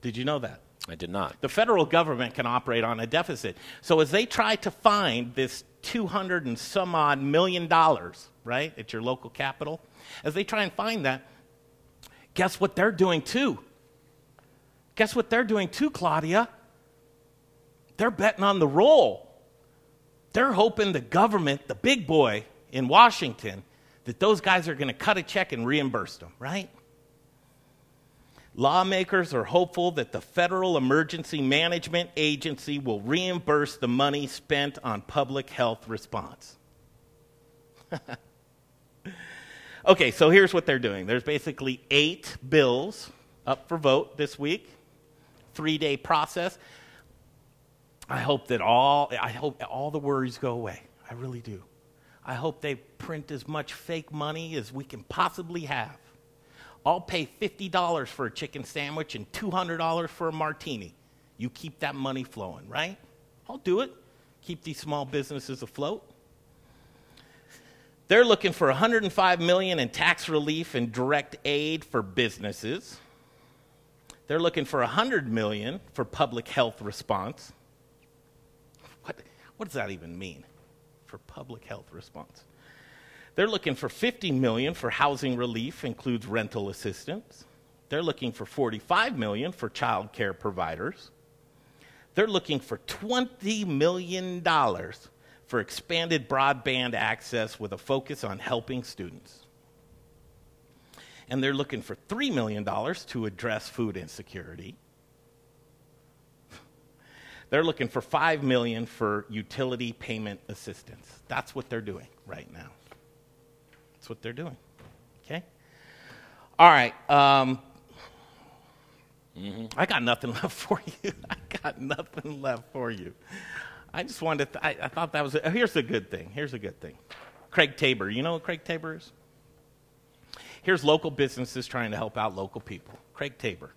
Did you know that? I did not. The federal government can operate on a deficit. So as they try to find this 200 and some odd million dollars, right, at your local capital, as they try and find that, guess what they're doing too? Guess what they're doing too, Claudia? They're betting on the roll. They're hoping the government, the big boy in Washington, that those guys are going to cut a check and reimburse them, right? Lawmakers are hopeful that the Federal Emergency Management Agency will reimburse the money spent on public health response. okay, so here's what they're doing there's basically eight bills up for vote this week, three day process. I hope that all, I hope all the worries go away. I really do. I hope they print as much fake money as we can possibly have. I'll pay $50 for a chicken sandwich and $200 for a martini. You keep that money flowing, right? I'll do it. Keep these small businesses afloat. They're looking for 105 million in tax relief and direct aid for businesses. They're looking for 100 million for public health response. What, what does that even mean? For public health response. They're looking for 50 million for housing relief, includes rental assistance. They're looking for 45 million for child care providers. They're looking for 20 million dollars for expanded broadband access with a focus on helping students. And they're looking for $3 million to address food insecurity. They're looking for 5 million for utility payment assistance. That's what they're doing right now. That's what they're doing. Okay? All right. Um, mm-hmm. I got nothing left for you. I got nothing left for you. I just wanted to, th- I, I, thought that was, a, here's a good thing. Here's a good thing. Craig Tabor. You know what Craig Tabor is? Here's local businesses trying to help out local people. Craig Tabor.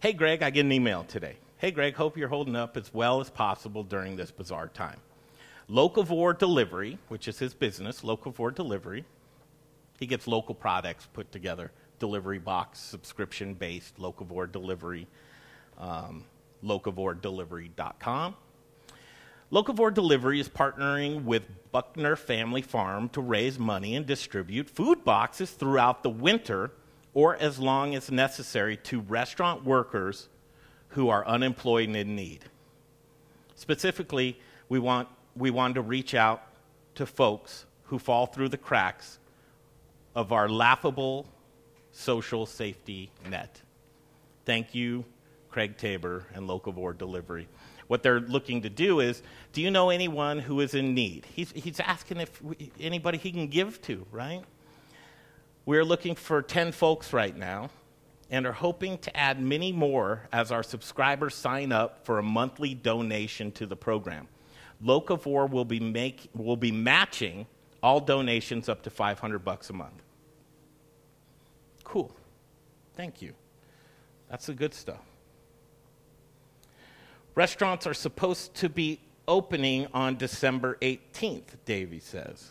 Hey, Greg, I get an email today. Hey, Greg, hope you're holding up as well as possible during this bizarre time. Locavore Delivery, which is his business, Locavore Delivery, he gets local products put together, delivery box, subscription based, locavore delivery, um, locavoredelivery.com. Locavore Delivery is partnering with Buckner Family Farm to raise money and distribute food boxes throughout the winter or as long as necessary to restaurant workers who are unemployed and in need. Specifically, we want, we want to reach out to folks who fall through the cracks of our laughable social safety net. Thank you, Craig Tabor and Locavore Delivery. What they're looking to do is do you know anyone who is in need? He's, he's asking if we, anybody he can give to, right? We're looking for 10 folks right now and are hoping to add many more as our subscribers sign up for a monthly donation to the program. Locavore will be, make, will be matching all donations up to 500 bucks a month. Cool. Thank you. That's the good stuff. Restaurants are supposed to be opening on December 18th, Davey says.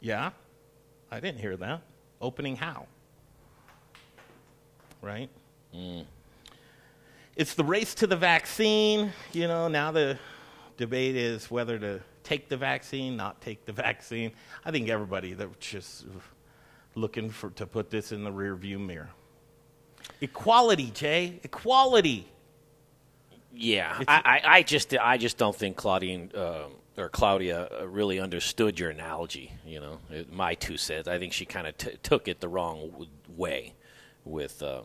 Yeah? I didn't hear that. Opening how? Right? Mm. It's the race to the vaccine. You know, now the debate is whether to take the vaccine, not take the vaccine. I think everybody that just looking for to put this in the rearview mirror. Equality, Jay. Equality. Yeah, I, I, I just I just don't think Claudine uh, or Claudia uh, really understood your analogy. You know, my two cents. I think she kind of t- took it the wrong way with um,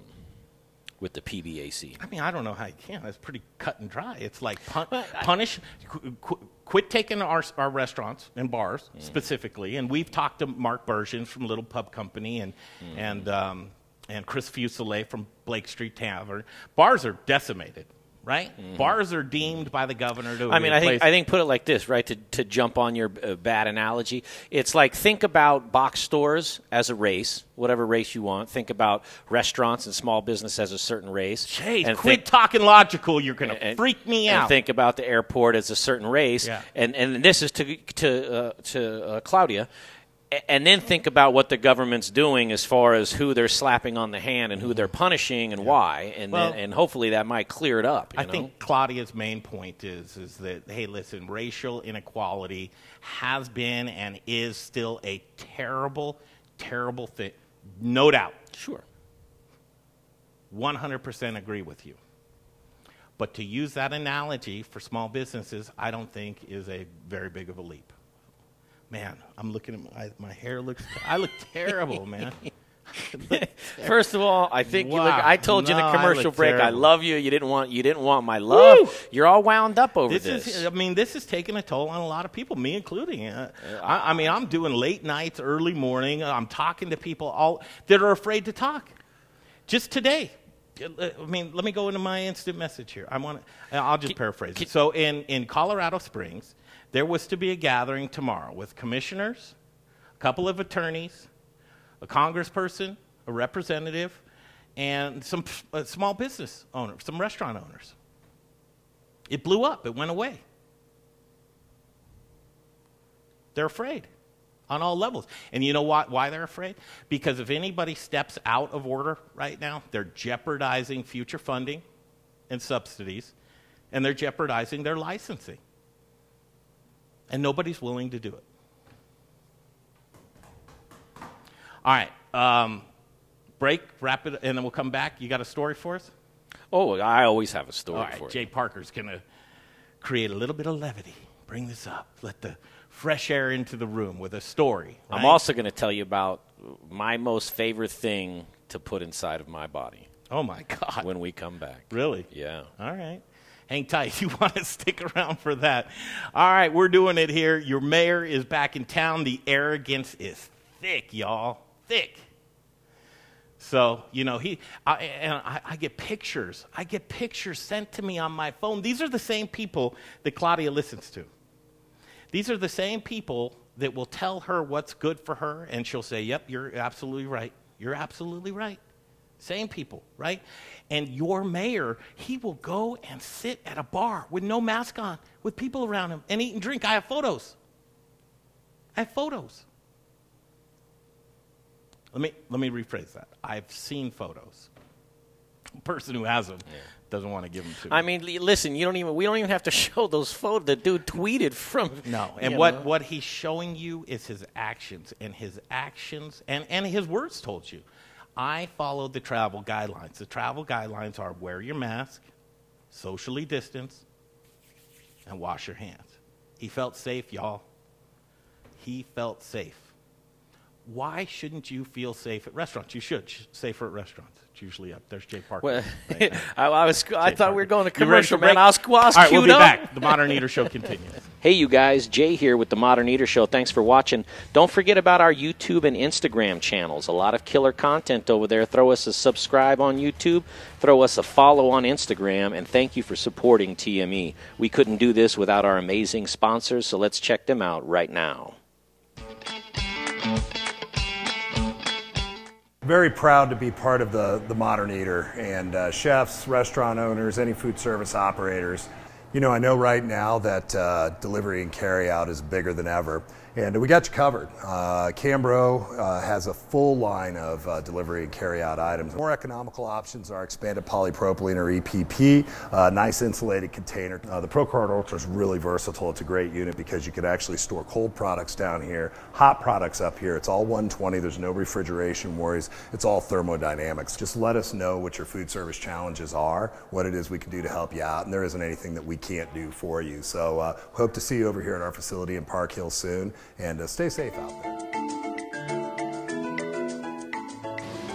with the PBAC. I mean, I don't know how you can. It's pretty cut and dry. It's like pun- punish, qu- qu- quit taking our, our restaurants and bars specifically. And we've talked to Mark Berzins from Little Pub Company and and um, and Chris Fuselier from Blake Street Tavern. Bars are decimated, right? Bars are deemed by the governor to. I mean, I think I think put it like this, right? To to jump on your uh, bad analogy, it's like think about box stores as a race, whatever race you want. Think about restaurants and small business as a certain race. Hey, and quit think- talking logical. You're going to and- freak me and out. think about the airport as a certain race, Yeah. and and this is to to uh, to uh, Claudia, and then think about what the government's doing as far as who they're slapping on the hand and who they're mm-hmm. punishing and why, and Well- then, and hopefully that might clear it up. you I know? think Claudia's main point is is that hey, listen, racial inequality has been and is still a terrible, terrible thing. No doubt. Sure. 100% agree with you. But to use that analogy for small businesses, I don't think is a very big of a leap. Man, I'm looking at my, my hair looks I look terrible, man. First of all, I think you look, I told you in No, the commercial look break, I love you. You didn't want you didn't want my love. Woo! You're all wound up over this, this. is I mean this is taking a toll on a lot of people, me including. Uh, I, I mean I'm doing late nights, early morning. I'm talking to people all that are afraid to talk. Just today, uh, I mean, let me go into my instant message here. I want to. I'll just paraphrase it. So in in Colorado Springs, there was to be a gathering tomorrow with commissioners, a couple of attorneys, a congressperson, a representative, and some uh, small business owners, some restaurant owners. It blew up. It went away. They're afraid on all levels. And you know what, why they're afraid? Because if anybody steps out of order right now, they're jeopardizing future funding and subsidies, and they're jeopardizing their licensing. And nobody's willing to do it. All right. Um, break, wrap it, and then we'll come back. You got a story for us? oh, I always have a story All right, for you. Jay Parker's going to create a little bit of levity. Bring this up. Let the fresh air into the room with a story. I'm also going to tell you about my most favorite thing to put inside of my body. Oh my God! When we come back, Really? yeah. All right. Hang tight. You want to stick around for that. All right, we're doing it here. Your mayor is back in town. The arrogance is thick, y'all. Thick. So, you know, he, I, and I, I get pictures. I get pictures sent to me on my phone. These are the same people that Claudia listens to. These are the same people that will tell her what's good for her, and she'll say, Yep, you're absolutely right. You're absolutely right. Same people, right? And your mayor, he will go and sit at a bar with no mask on, with people around him, and eat and drink. I have photos. I have photos. Let me, let me rephrase that. I've seen photos. The person who has them doesn't want to give them to me. I mean, listen, you don't even we don't even have to show those photos. The dude tweeted from No, and what, know. what he's showing you is his actions, and his actions, and, and his words told you. I followed the travel guidelines. The travel guidelines are wear your mask, socially distance, and wash your hands. He felt safe, y'all. He felt safe. why shouldn't you feel safe at restaurants? You should safer at restaurants. It's usually up. There's Jay Parker. Well, right. I, I was. I thought Parker. we were going to You ready for commercial, man. break? I was, I was All right, we'll be up. back. The Modern Eater Show continues. Hey, you guys, Jay here with the Modern Eater Show. Thanks for watching. Don't forget about our YouTube and Instagram channels. A lot of killer content over there. Throw us a subscribe on YouTube, throw us a follow on Instagram, and thank you for supporting TME. We couldn't do this without our amazing sponsors, so let's check them out right now. Very proud to be part of the, the Modern Eater and uh, chefs, restaurant owners, any food service operators. You know, I know right now that uh, delivery and carry out is bigger than ever, and we got you covered. Uh, Cambro uh, has a full line of uh, delivery and carry out items. More economical options are expanded polypropylene or EPP, uh, nice insulated container. Uh, the Pro Cart Ultra is really versatile. It's a great unit because you can actually store cold products down here, hot products up here. It's all 120. There's no refrigeration worries. It's all thermodynamics. Just let us know what your food service challenges are, what it is we can do to help you out, and there isn't anything that we can't do for you. So uh, hope to see you over here at our facility in Park Hill soon, and uh, stay safe out there.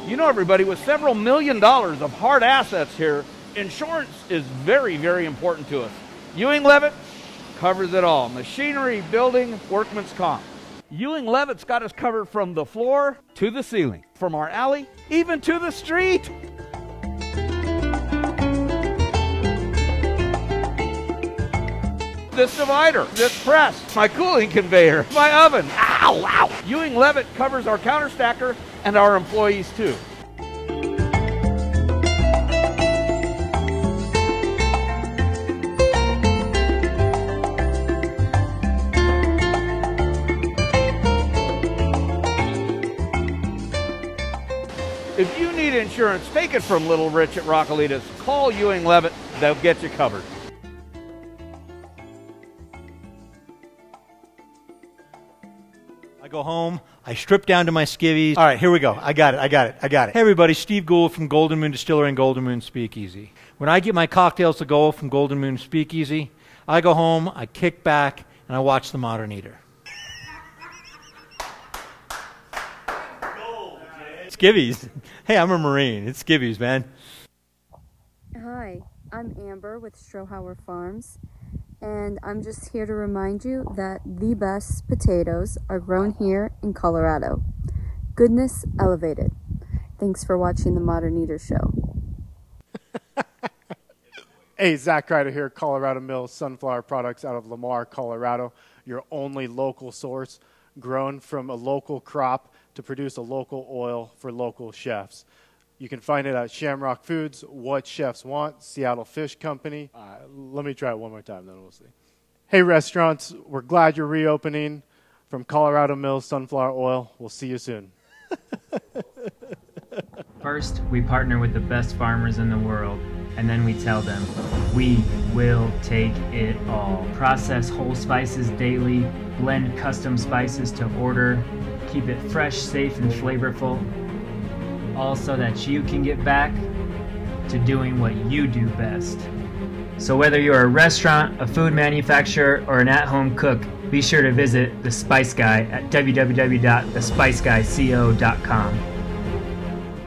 You know, everybody, with several million dollars of hard assets here, insurance is very, very important to us. Ewing Leavitt covers it all machinery, building, workman's comp. Ewing Leavitt's got us covered from the floor to the ceiling, from our alley even to the street. This divider, this press, my cooling conveyor, my oven. Ow, ow. Ewing Leavitt covers our counter stacker and our employees too. If you need insurance, take it from Little Rich at Raquelitas. Call Ewing Leavitt, they'll get you covered. Go home, I strip down to my skivvies. All right, here we go. I got it, I got it, I got it. Hey, everybody, Steve Gould from Golden Moon Distillery and Golden Moon Speakeasy. When I get my cocktails to go from Golden Moon Speakeasy, I go home, I kick back, and I watch The Modern Eater. Skivvies. Hey, I'm a Marine. It's skivvies, man. Hi, I'm Amber with Strohauer Farms, and I'm just here to remind you that the best potatoes are grown here in Colorado. Goodness elevated. Thanks for watching the Modern Eater Show. Hey, Zach Ryder here, Colorado Mills Sunflower Products out of Lamar, Colorado. Your only local source, grown from a local crop to produce a local oil for local chefs. You can find it at Shamrock Foods, What Chefs Want, Seattle Fish Company. Uh, let me try it one more time, then we'll see. Hey, restaurants, we're glad you're reopening. From Colorado Mills Sunflower Oil, we'll see you soon. First, we partner with the best farmers in the world, and then we tell them, we will take it all. Process whole spices daily, blend custom spices to order, keep it fresh, safe, and flavorful, all so that you can get back to doing what you do best. So, whether you're a restaurant, a food manufacturer, or an at home cook, be sure to visit The Spice Guy at www.thespiceguyco.com.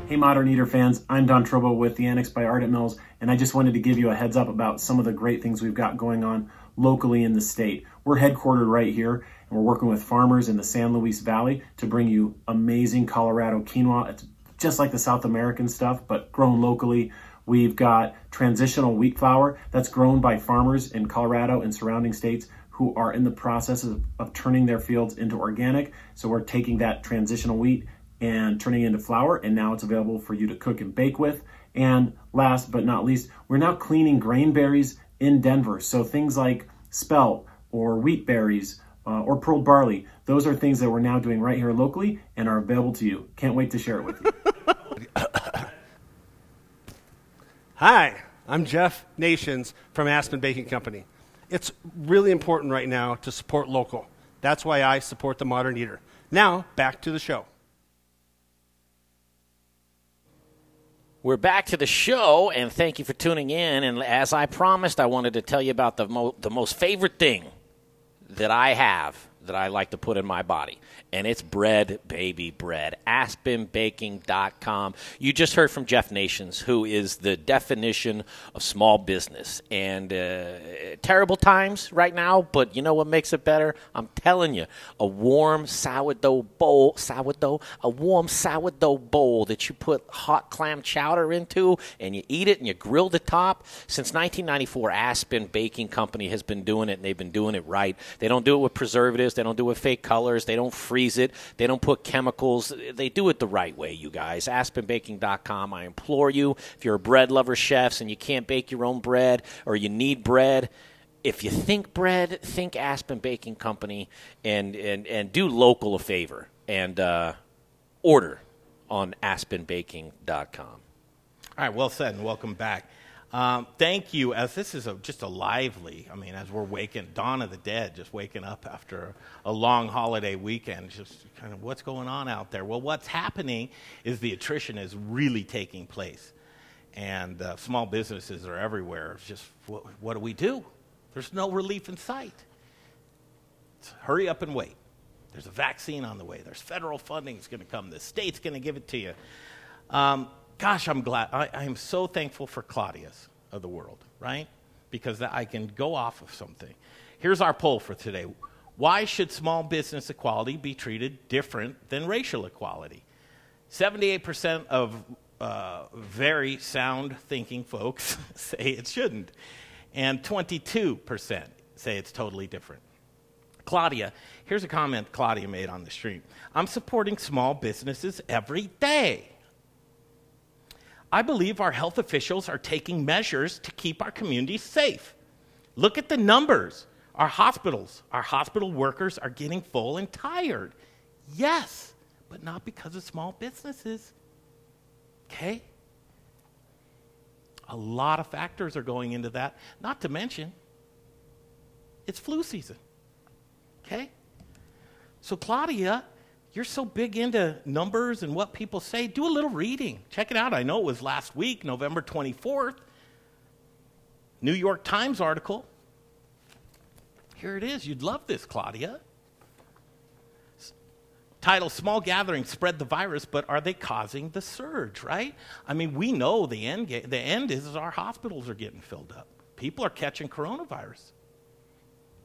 Hey, Modern Eater fans, I'm Don Trobo with the Annex by Ardent Mills, and I just wanted to give you a heads up about some of the great things we've got going on locally in the state. We're headquartered right here, and we're working with farmers in the San Luis Valley to bring you amazing Colorado quinoa. It's just like the South American stuff, but grown locally. We've got transitional wheat flour that's grown by farmers in Colorado and surrounding states who are in the process of, of turning their fields into organic. So we're taking that transitional wheat and turning it into flour, and now it's available for you to cook and bake with. And last but not least, we're now cleaning grain berries in Denver. So things like spelt or wheat berries uh, or pearl barley, those are things that we're now doing right here locally and are available to you. Can't wait to share it with you. Hi, I'm Jeff Nations from Aspen Baking Company. It's really important right now to support local. That's why I support the Modern Eater. Now, back to the show. We're back to the show, and thank you for tuning in. And as I promised, I wanted to tell you about the, mo- the most favorite thing that I have that I like to put in my body, and it's bread, baby, bread. AspenBaking.com. You just heard from Jeff Nations, who is the definition of small business. And uh, terrible times right now, but you know what makes it better? I'm telling you, a warm sourdough bowl, sourdough, a warm sourdough bowl that you put hot clam chowder into, and you eat it and you grill the top. Since 1994, Aspen Baking Company has been doing it, and they've been doing it right. They don't do it with preservatives. They don't do it with fake colors. They don't freeze it. They don't put chemicals. They do it the right way, you guys. AspenBaking.com. I implore you, if you're a bread lover, chefs, and you can't bake your own bread or you need bread, if you think bread, think Aspen Baking Company and, and, and do local a favor and uh, order on aspenbaking.com. All right, well said, and welcome back. Um, thank you. As this is a, just a lively, I mean, as we're waking, dawn of the dead, just waking up after a long holiday weekend, just kind of what's going on out there. Well, what's happening is the attrition is really taking place, and uh, small businesses are everywhere. It's just what, what do we do? There's no relief in sight. It's hurry up and wait. There's a vaccine on the way. There's federal funding is going to come. The state's going to give it to you. Um, gosh, I'm glad. I, I am so thankful for Claudias of the world, right? Because I can go off of something. Here's our poll for today. Why should small business equality be treated different than racial equality? 78% of uh, very sound thinking folks say it shouldn't, and 22% say it's totally different. Claudia, here's a comment Claudia made on the stream I'm supporting small businesses every day. I believe our health officials are taking measures to keep our communities safe. Look at the numbers. Our hospitals, our hospital workers are getting full and tired. Yes, but not because of small businesses. Okay? A lot of factors are going into that, not to mention it's flu season. Okay? So, Claudia, you're so big into numbers and what people say, do a little reading. Check it out. I know it was last week, November 24th. New York Times article. Here it is. You'd love this, Claudia. Title Small Gatherings Spread the Virus, but are they causing the surge, right? I mean, we know the end, ga- the end is our hospitals are getting filled up. People are catching coronavirus.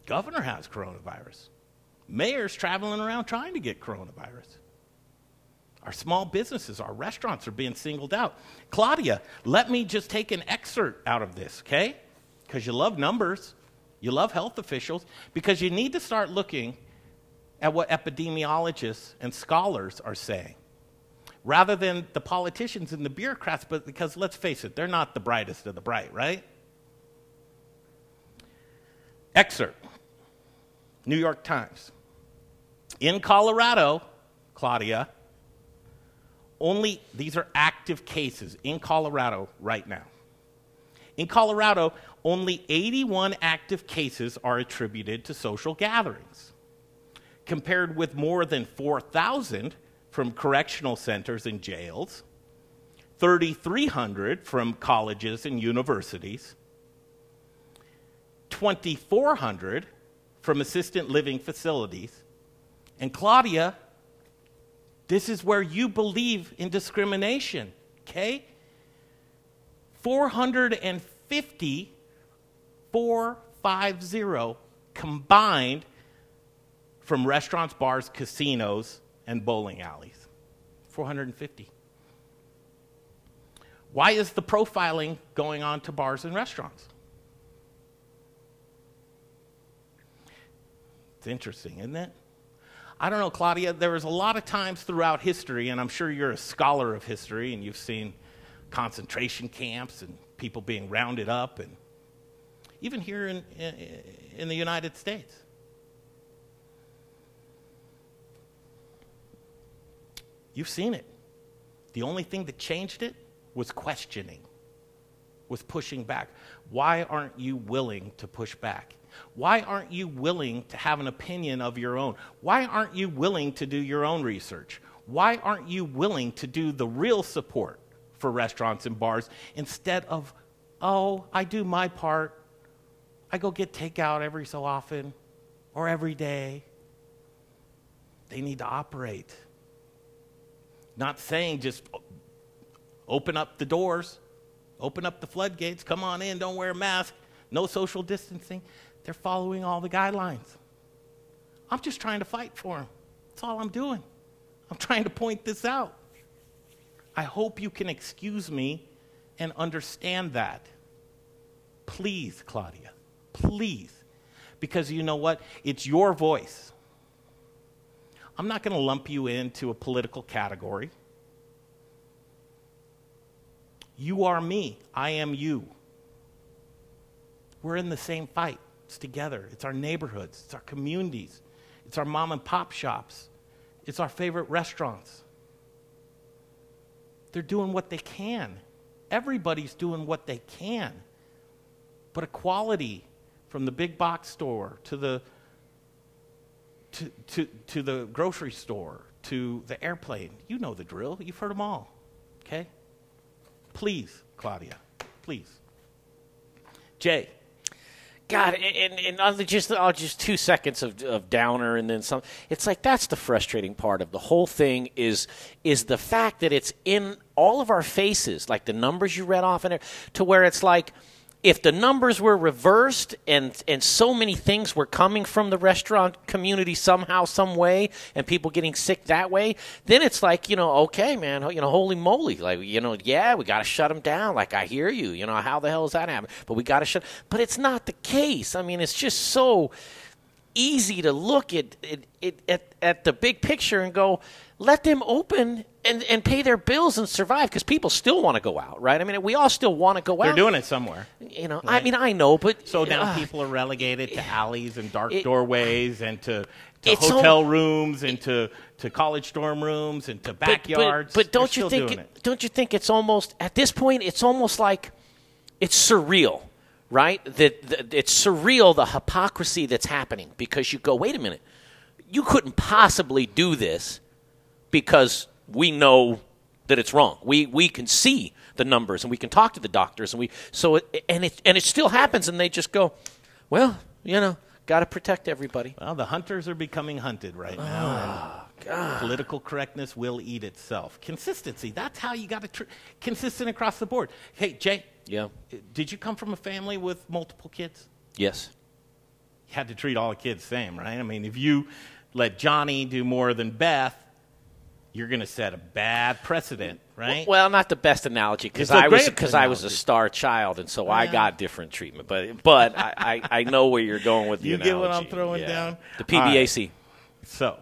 Governor has coronavirus mayors traveling around trying to get coronavirus. Our small businesses, our restaurants are being singled out. Claudia, let me just take an excerpt out of this, okay? Because you love numbers, you love health officials, because you need to start looking at what epidemiologists and scholars are saying rather than the politicians and the bureaucrats, but because let's face it, they're not the brightest of the bright, right? Excerpt New York Times. In Colorado, Claudia, only these are active cases in Colorado right now. In Colorado, only 81 active cases are attributed to social gatherings, compared with more than 4,000 from correctional centers and jails, 3,300 from colleges and universities, 2,400 from assistant living facilities, and Claudia, this is where you believe in discrimination, okay? 450, 450 combined from restaurants, bars, casinos, and bowling alleys. 450. Why is the profiling going on to bars and restaurants? It's interesting, isn't it? I don't know, Claudia, there was a lot of times throughout history, and I'm sure you're a scholar of history and you've seen concentration camps and people being rounded up, and even here in, in the United States. You've seen it. The only thing that changed it was questioning, was pushing back. Why aren't you willing to push back? Why aren't you willing to have an opinion of your own? Why aren't you willing to do your own research? Why aren't you willing to do the real support for restaurants and bars instead of, oh, I do my part. I go get takeout every so often or every day. they need to operate. Not saying just open up the doors, open up the floodgates, come on in, don't wear a mask, no social distancing. They're following all the guidelines. I'm just trying to fight for them. That's all I'm doing. I'm trying to point this out. I hope you can excuse me and understand that. Please, Claudia, please. Because you know what? It's your voice. I'm not going to lump you into a political category. You are me. I am you. We're in the same fight. It's together. It's our neighborhoods. It's our communities. It's our mom and pop shops. It's our favorite restaurants. They're doing what they can. Everybody's doing what they can. But equality from the big box store to the to, to, to the grocery store to the airplane. You know the drill. You've heard them all. Okay? Please, Claudia. Please. Jay. God, and, and I'll just oh, just two seconds of, of downer, and then some. It's like that's the frustrating part of the whole thing is is the fact that it's in all of our faces, like the numbers you read off there, to where it's like if the numbers were reversed and and so many things were coming from the restaurant community somehow some way and people getting sick that way then it's like you know okay man you know holy moly. Like you know yeah we got to shut them down. Like i hear you. You know how the hell is that happening but we got to shut but it's not the case. I mean it's just so easy to look at at, at, at the big picture and go let them open and, and pay their bills and survive because people still want to go out, right? I mean, we all still want to go out They're doing it somewhere. You know, I mean, I know, but So now uh, people are relegated to alleys and dark it- doorways and to, to hotel rooms and to, to college dorm rooms and to backyards. But, but don't They're you think? doing it. Don't you think it's almost at this point? It's almost like it's surreal, right? That, that it's surreal the hypocrisy that's happening because you go, wait a minute, you couldn't possibly do this because we know that it's wrong. We we can see the numbers and we can talk to the doctors and we so it, and it and it still happens and they just go, well, you know, got to protect everybody. Well, the hunters are becoming hunted right now. Ah, and Political correctness will eat itself. Consistency. That's how you got to tr- consistent across the board. Hey, Jay. Yeah. Did you come from a family with multiple kids? Yes. You had to treat all the kids the same, right? I mean, if you let Johnny do more than Beth, you're going to set a bad precedent, right? Well, not the best analogy because I was because I was a star child, and so I got different treatment. But but I, I, I know where you're going with the you get what I'm throwing Yeah. down? The All right. PBAC. So,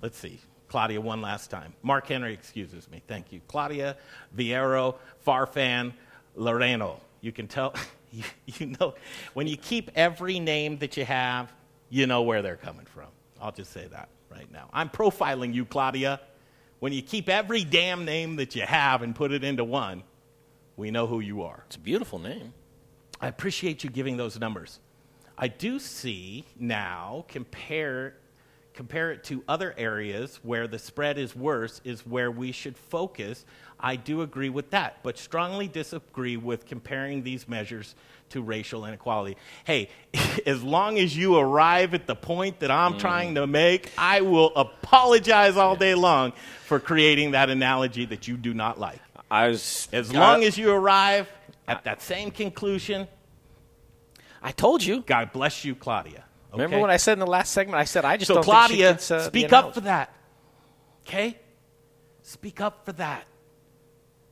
let's see. Claudia, one last time. Mark Henry excuses me. Thank you. Claudia, Viero, Farfan, Loreno. You can tell, you, you know, when you keep every name that you have, you know where they're coming from. I'll just say that right now. I'm profiling you, Claudia. When you keep every damn name that you have and put it into one, we know who you are. It's a beautiful name. I appreciate you giving those numbers. I do see now compare compare it to other areas where the spread is worse is where we should focus. I do agree with that, but strongly disagree with comparing these measures to racial inequality. Hey, as long as you arrive at the point that I'm trying to make, I will apologize all day long for creating that analogy that you do not like. I was as long as you arrive at that same conclusion. I told you. God bless you, Claudia. Remember okay? what I said in the last segment? I said I just so don't Claudia, think she gets, uh, speak up for that. Okay? Speak up for that.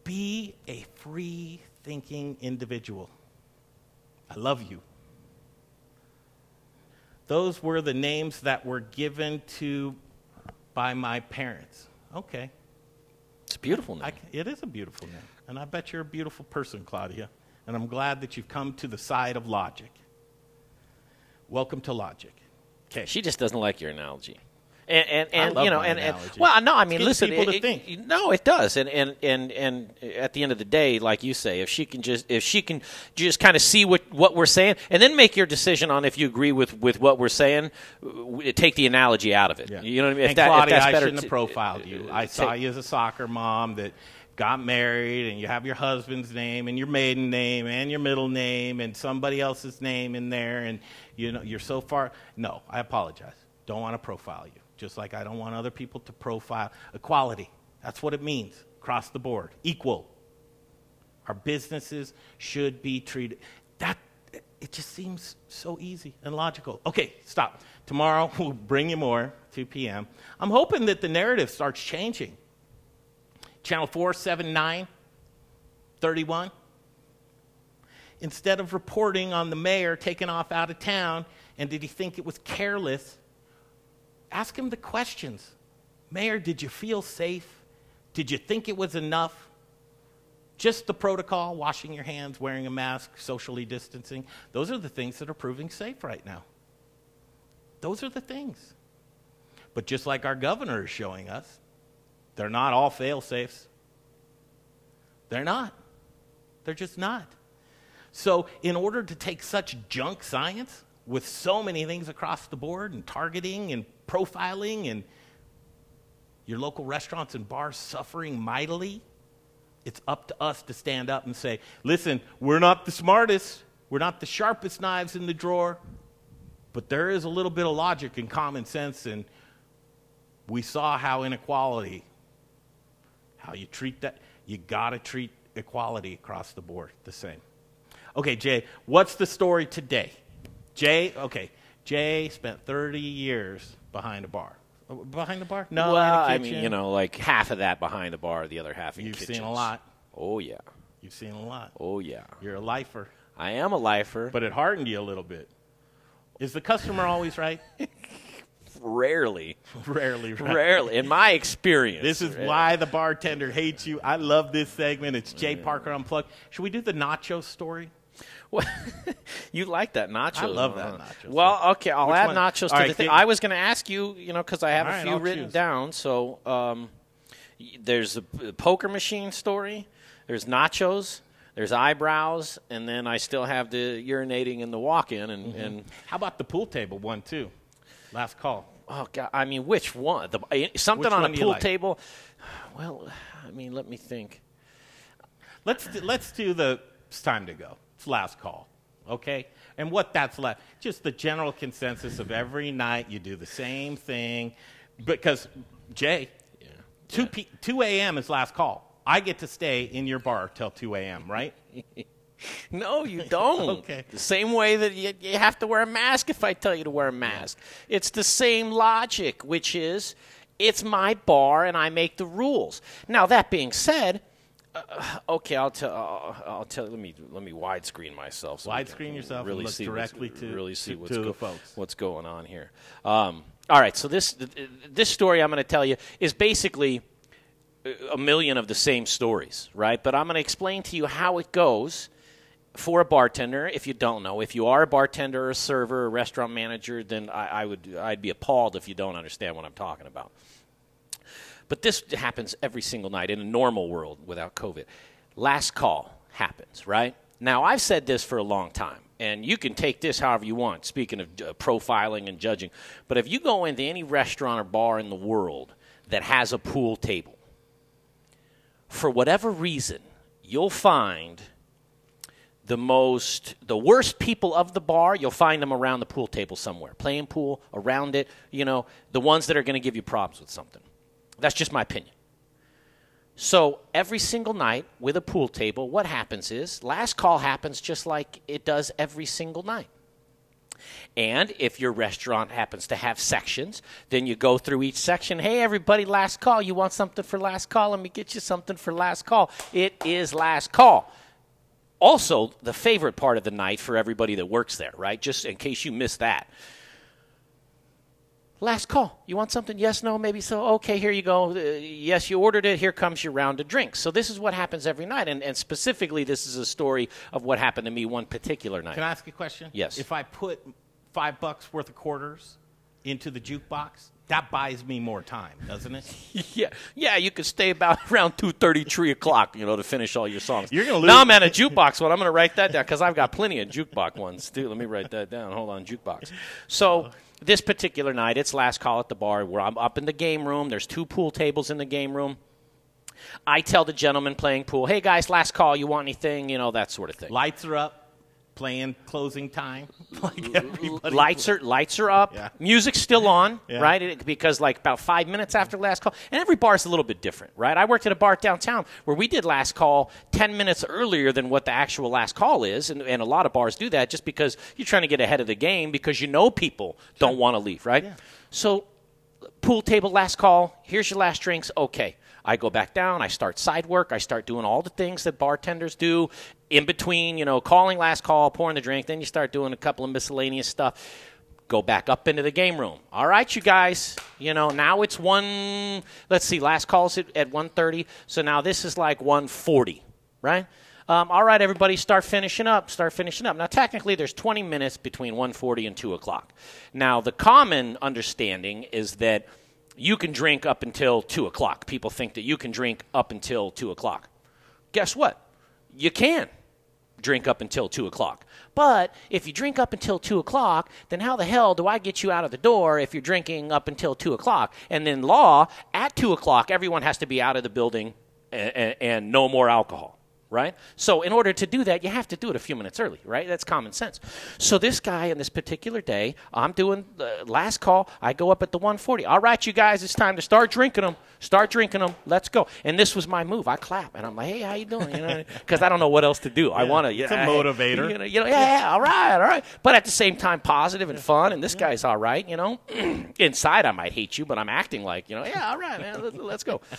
Be a free thinking individual. I love you. Those were the names that were given to by my parents. Okay. It's a beautiful name. I, it is a beautiful name. And I bet you're a beautiful person, Claudia. And I'm glad that you've come to the side of logic. Welcome to logic. Okay. She just doesn't like your analogy. And and, I and you know and, and well no I mean listen people it- to it- think. no it does and and and and at the end of the day like you say if she can just if she can just kind of see what what we're saying and then make your decision on if you agree with with what we're saying take the analogy out of it you know what I mean if and that if Claudia, that's I better shouldn't to- have profiled you. Uh, I uh, take- saw you as a soccer mom that got married, and you have your husband's name and your maiden name and your middle name and somebody else's name in there, and you know you're so far. No, I apologize. Don't want to profile you. Just like I don't want other people to profile. Equality. That's what it means across the board. Equal. Our businesses should be treated. That it just seems so easy and logical. Okay, stop. Tomorrow we'll bring you more, 2 p.m. I'm hoping that the narrative starts changing. Channel 479, 31. Instead of reporting on the mayor taking off out of town and did he think it was careless, ask him the questions. Mayor, did you feel safe? Did you think it was enough? Just the protocol, washing your hands, wearing a mask, socially distancing. Those are the things that are proving safe right now. Those are the things. But just like our governor is showing us, they're not all fail safes. They're not. They're just not. So, in order to take such junk science with so many things across the board and targeting and profiling and your local restaurants and bars suffering mightily, it's up to us to stand up and say, listen, we're not the smartest, we're not the sharpest knives in the drawer, but there is a little bit of logic and common sense, and we saw how inequality, how you treat that, you got to treat equality across the board the same. Okay, Jay, what's the story today? Jay, okay, Jay spent 30 years behind a bar. Uh, Behind the bar? No, well, I mean, you know, like half of that behind the bar, the other half in You've kitchens. seen a lot. Oh yeah. You've seen a lot. Oh yeah. You're a lifer. I am a lifer. But it hardened you a little bit. Is the customer always right? Rarely. Rarely right. Rarely. In my experience. This is why the bartender hates you. I love this segment. It's Jay Parker Unplugged. Should we do the nacho story? You like that nacho? I love that nacho Well, okay, I'll Which add one? nachos All to right, the thing. I was going to ask you, you know, because I have All a right, few I'll written choose. down. So um, y- there's the p- poker machine story. There's nachos. There's eyebrows, and then I still have the urinating and the walk-in, and, Mm-hmm. and How about the pool table one, too? Last call. oh god, I mean, which one? The, uh, something Which on one a do you pool like? table. Well, I mean, let me think. Let's do, let's do the. It's time to go. It's last call. Okay, and what that's left, just the general consensus of every night you do the same thing, because Jay, two P, two a.m. is last call. I get to stay in your bar till two a.m. Right? No, you don't. Okay. The same way that you, you have to wear a mask if I tell you to wear a mask. It's the same logic, which is it's my bar and I make the rules. Now, that being said, uh, okay, I'll tell. Uh, I'll tell. Let me let me widescreen myself. So Widescreen yourself and Really look see directly to- really see to- what's to the folks. what's going on here. Um, all right, so this this story I'm going to tell you is basically a million of the same stories, right? But I'm going to explain to you how it goes for a bartender. If you don't know, if you are a bartender, or a server, a restaurant manager, then I, I would I'd be appalled if you don't understand what I'm talking about. But this happens every single night in a normal world without COVID. Last call happens, right? Now, I've said this for a long time, and you can take this however you want, speaking of uh, profiling and judging. But if you go into any restaurant or bar in the world that has a pool table, for whatever reason, you'll find the most the worst people of the bar you'll find them around the pool table somewhere playing pool around it you know the ones that are going to give you problems with something that's just my opinion so every single night with a pool table what happens is last call happens just like it does every single night and if your restaurant happens to have sections, then you go through each section. Hey, everybody, last call. You want something for last call? Let me get you something for last call. It is last call. Also, the favorite part of the night for everybody that works there, right? Just in case you missed that. Last call. You want something? Yes, no, maybe so. Okay, here you go. Uh, yes, you ordered it. Here comes your round of drinks. So this is what happens every night. And, and specifically, this is a story of what happened to me one particular night. Can I ask a question? Yes. If I put five bucks worth of quarters into the jukebox, that buys me more time, doesn't it? yeah, yeah, you could stay about around two thirty, three o'clock, you know, to finish all your songs. You're gonna lose. Now I'm at a jukebox one. I'm gonna write that down because I've got plenty of jukebox ones too. Let me write that down. Hold on, jukebox. So this particular night, it's last call at the bar. Where I'm up in the game room. There's two pool tables in the game room. I tell the gentleman playing pool, "Hey guys, last call. You want anything? You know that sort of thing." Lights are up. Playing closing time? like everybody. lights are lights are up Yeah. music's still on Yeah. right It- because like about five minutes after last call and every bar is a little bit different right i worked at a bar downtown where we did last call 10 minutes earlier than what the actual last call is and, and a lot of bars do that just because you're trying to get ahead of the game because you know people don't want to leave right so pool table last call here's your last drinks okay i go back down i start side work i start doing all the things that bartenders do in between you know calling last call pouring the drink then you start doing a couple of miscellaneous stuff. Go back up into the game room. All right you guys you know now it's one let's see last calls at, at 1.30 so now this is like 1.40 right? Um, all right everybody start finishing up start finishing up. Now technically there's 20 minutes between 1.40 and 2 o'clock. Now the common understanding is that you can drink up until 2 o'clock people think that you can drink up until 2 o'clock guess what you can drink up until 2 o'clock. But if you drink up until 2 o'clock, then how the hell do I get you out of the door if you're drinking up until 2 o'clock? And then, law, at 2 o'clock, everyone has to be out of the building and, and no more alcohol. Right? So, in order to do that, you have to do it a few minutes early, right? That's common sense. So, this guy on this particular day, I'm doing the last call. I go up at the 140. All right, you guys, it's time to start drinking them. Start drinking them. Let's go. And this was my move. I clap and I'm like, hey, how you doing? You know, because I don't know what else to do. I want to. it's a motivator. You know, you know, yeah, yeah, all right, all right. But at the same time, positive and fun. And this guy's all right. You know, inside I might hate you, but I'm acting like you know, yeah, all right, man, let's, let's go.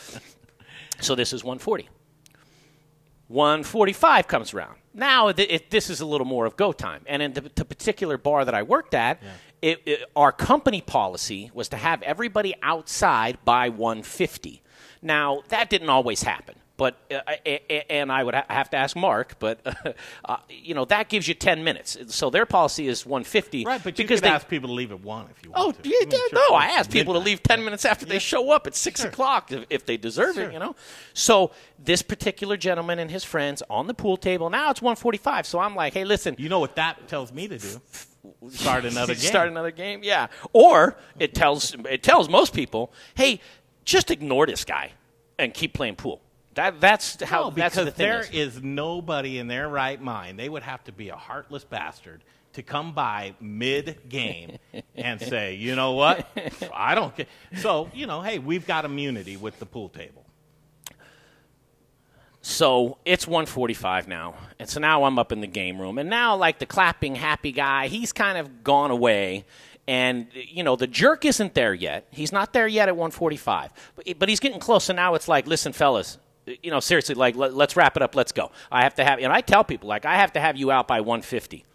So this is 140. 145 comes around. Now th- it, this is a little more of go time. And in the, the particular bar that I worked at, it, it, our company policy was to have everybody outside by 150. Now that didn't always happen. But uh, and I would have to ask Mark, but uh, you know that gives you ten minutes. So their policy is one fifty. Right, but you because could they, ask people to leave at one if you Oh, want to. yeah, I mean, no. I ask people to leave 10 minutes after they show up at 6 o'clock if, if they deserve Sure. it, you know? So this particular gentleman and his friends on the pool table, now it's 145. So I'm like, hey, listen. You know what that tells me to do? Start another game. Start another game, yeah. Or it tells, it tells most people, hey, just ignore this guy and keep playing pool. That, that's how No, that's because the thing there is. is nobody in their right mind. They would have to be a heartless bastard to come by mid game and say, you know what, I don't care. So you know, hey, we've got immunity with the pool table. So it's 145 now. And so now I'm up in the game room. And now, like the clapping happy guy, he's kind of gone away. And, you know, the jerk isn't there yet. He's not there yet at 145. But, but he's getting close. And now it's like, listen, fellas, you know, seriously, like, let, let's wrap it up. Let's go. I have to have, and I tell people, like, I have to have you out by 150.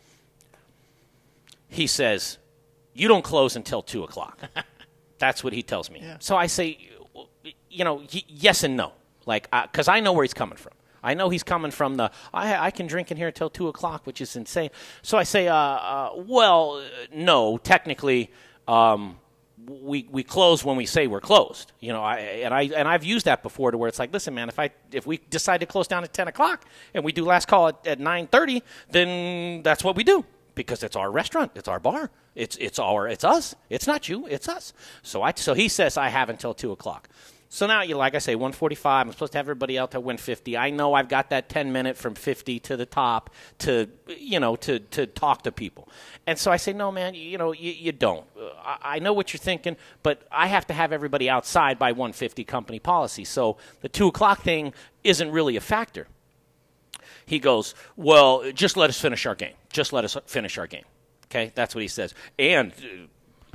He says, you don't close until 2 o'clock. That's what he tells me. So I say, you know, y- yes and no. Like, because I know where he's coming from. I know he's coming from the, I, I can drink in here until 2 o'clock, which is insane. So I say, uh, uh, well, uh, no, technically, um, we, we close when we say we're closed. You know, I, and, I, and I've used that before to where it's like, listen, man, if, I, if we decide to close down at 10 o'clock and we do last call at, at 9.30, then that's what we do because it's our restaurant, it's our bar, it's it's our it's us, it's not you, it's us. So I so he says I have until two o'clock. So now you like I say, 145. I'm supposed to have everybody out to 150. I know I've got that 10 minute from 50 to the top to you know to to talk to people. And so I say, no, man, you, you know you, you don't. Uh, I, I know what you're thinking, but I have to have everybody outside by 150 company policy. So the two o'clock thing isn't really a factor. He goes, Well, just let us finish our game. Just let us finish our game. Okay? That's what he says. And uh,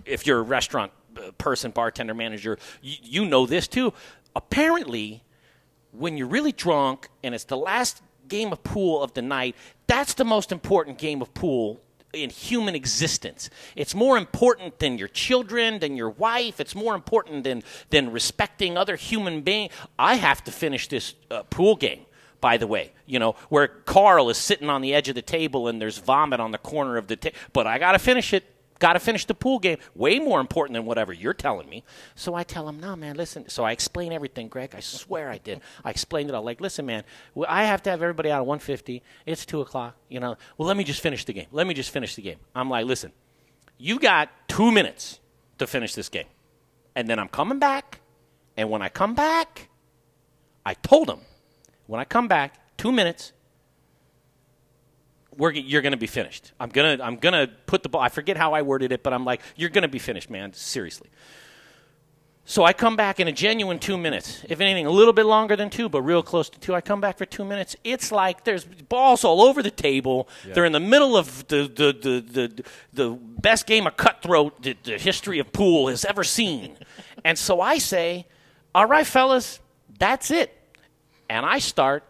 if you're a restaurant person, bartender, manager, you, you know this too. Apparently, when you're really drunk and it's the last game of pool of the night, that's the most important game of pool in human existence. It's more important than your children, than your wife. It's more important than, than respecting other human beings. I have to finish this uh, pool game by the way, you know, where Carl is sitting on the edge of the table and there's vomit on the corner of the table. But I got to finish it. Got to finish the pool game. Way more important than whatever you're telling me. So I tell him, no, man, listen. So I explain everything, Greg. I swear I did. I explained it all. Like, listen, man, I have to have everybody out at 150. It's 2 o'clock. You know, well, let me just finish the game. Let me just finish the game. I'm like, listen, you got two minutes to finish this game. And then I'm coming back. And when I come back, I told him, when I come back, two minutes, we're, you're going to be finished. I'm going to I'm going to put the ball. I forget how I worded it, but I'm like, you're going to be finished, man. Seriously. So I come back in a genuine two minutes. If anything, a little bit longer than two, but real close to two. I come back for two minutes. It's like there's balls all over the table. Yeah. They're in the middle of the the, the, the, the best game of cutthroat that the history of pool has ever seen. and so I say, all right, fellas, that's it. And I start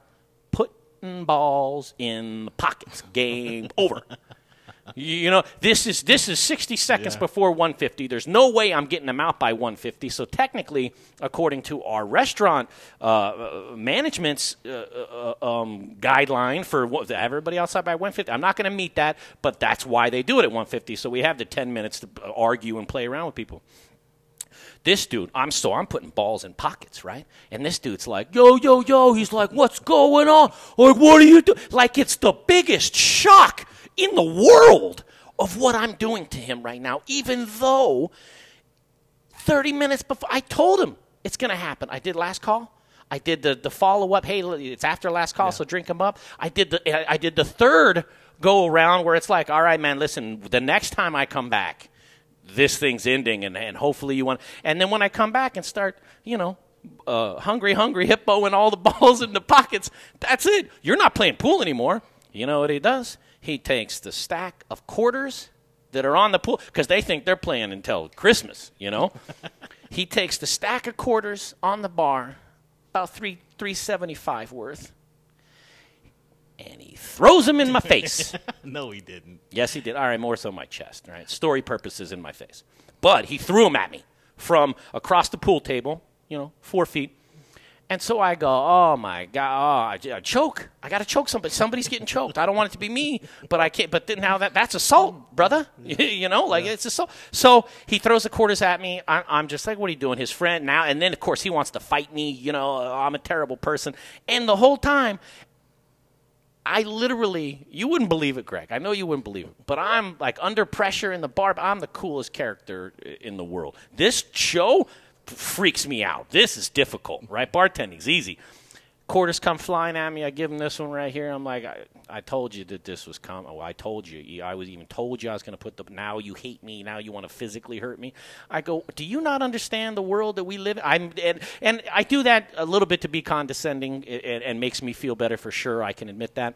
putting balls in the pockets. Game over. You know, this is this is 60 seconds Yeah. before 150. There's no way I'm getting them out by 150. So technically, according to our restaurant uh, uh, management's uh, uh, um, guideline for what, everybody outside by 150, I'm not going to meet that. But that's why they do it at 150. So we have the 10 minutes to uh, argue and play around with people. This dude, I'm so I'm putting balls in pockets, right? And this dude's like, yo, yo, yo. He's like, what's going on? Like, what are you doing? Like, it's the biggest shock in the world of what I'm doing to him right now, even though 30 minutes before I told him it's going to happen. I did last call. I did the, the follow up. Hey, it's after last call, so drink them up. I did the I did the third go around where it's like, all right, man, listen, the next time I come back, this thing's ending, and, and hopefully you want. And then when I come back and start, you know, uh, hungry, hungry hippo and all the balls in the pockets, that's it. You're not playing pool anymore. You know what he does? He takes the stack of quarters that are on the pool because they think they're playing until Christmas. You know, he takes the stack of quarters on the bar, about three three seventy five worth, and he throws them in my face. no, he didn't. Yes, he did. All right, more so my chest. All right, story purposes in my face. But he threw them at me from across the pool table, you know, four feet. And so I go, oh my god, oh, I, I choke. I got to choke somebody. Somebody's getting choked. I don't want it to be me, but I can't. But then now that that's assault, brother. you know, like it's assault. So he throws the quarters at me. I, I'm just like, what are you doing? His friend now, and then of course he wants to fight me. You know, uh, I'm a terrible person. And the whole time, I literally, you wouldn't believe it, Greg. I know you wouldn't believe it, but I'm like under pressure in the bar. I'm the coolest character in the world. This show freaks me out. This is difficult, right? Bartending's easy. Quarters come flying at me. I give him this one right here. I'm like, I, I told you that this was coming. Well, I told you. I was even told you I was going to put the. Now you hate me. Now you want to physically hurt me. I go. Do you not understand the world that we live? in? I'm and and I do that a little bit to be condescending and, and makes me feel better for sure. I can admit that.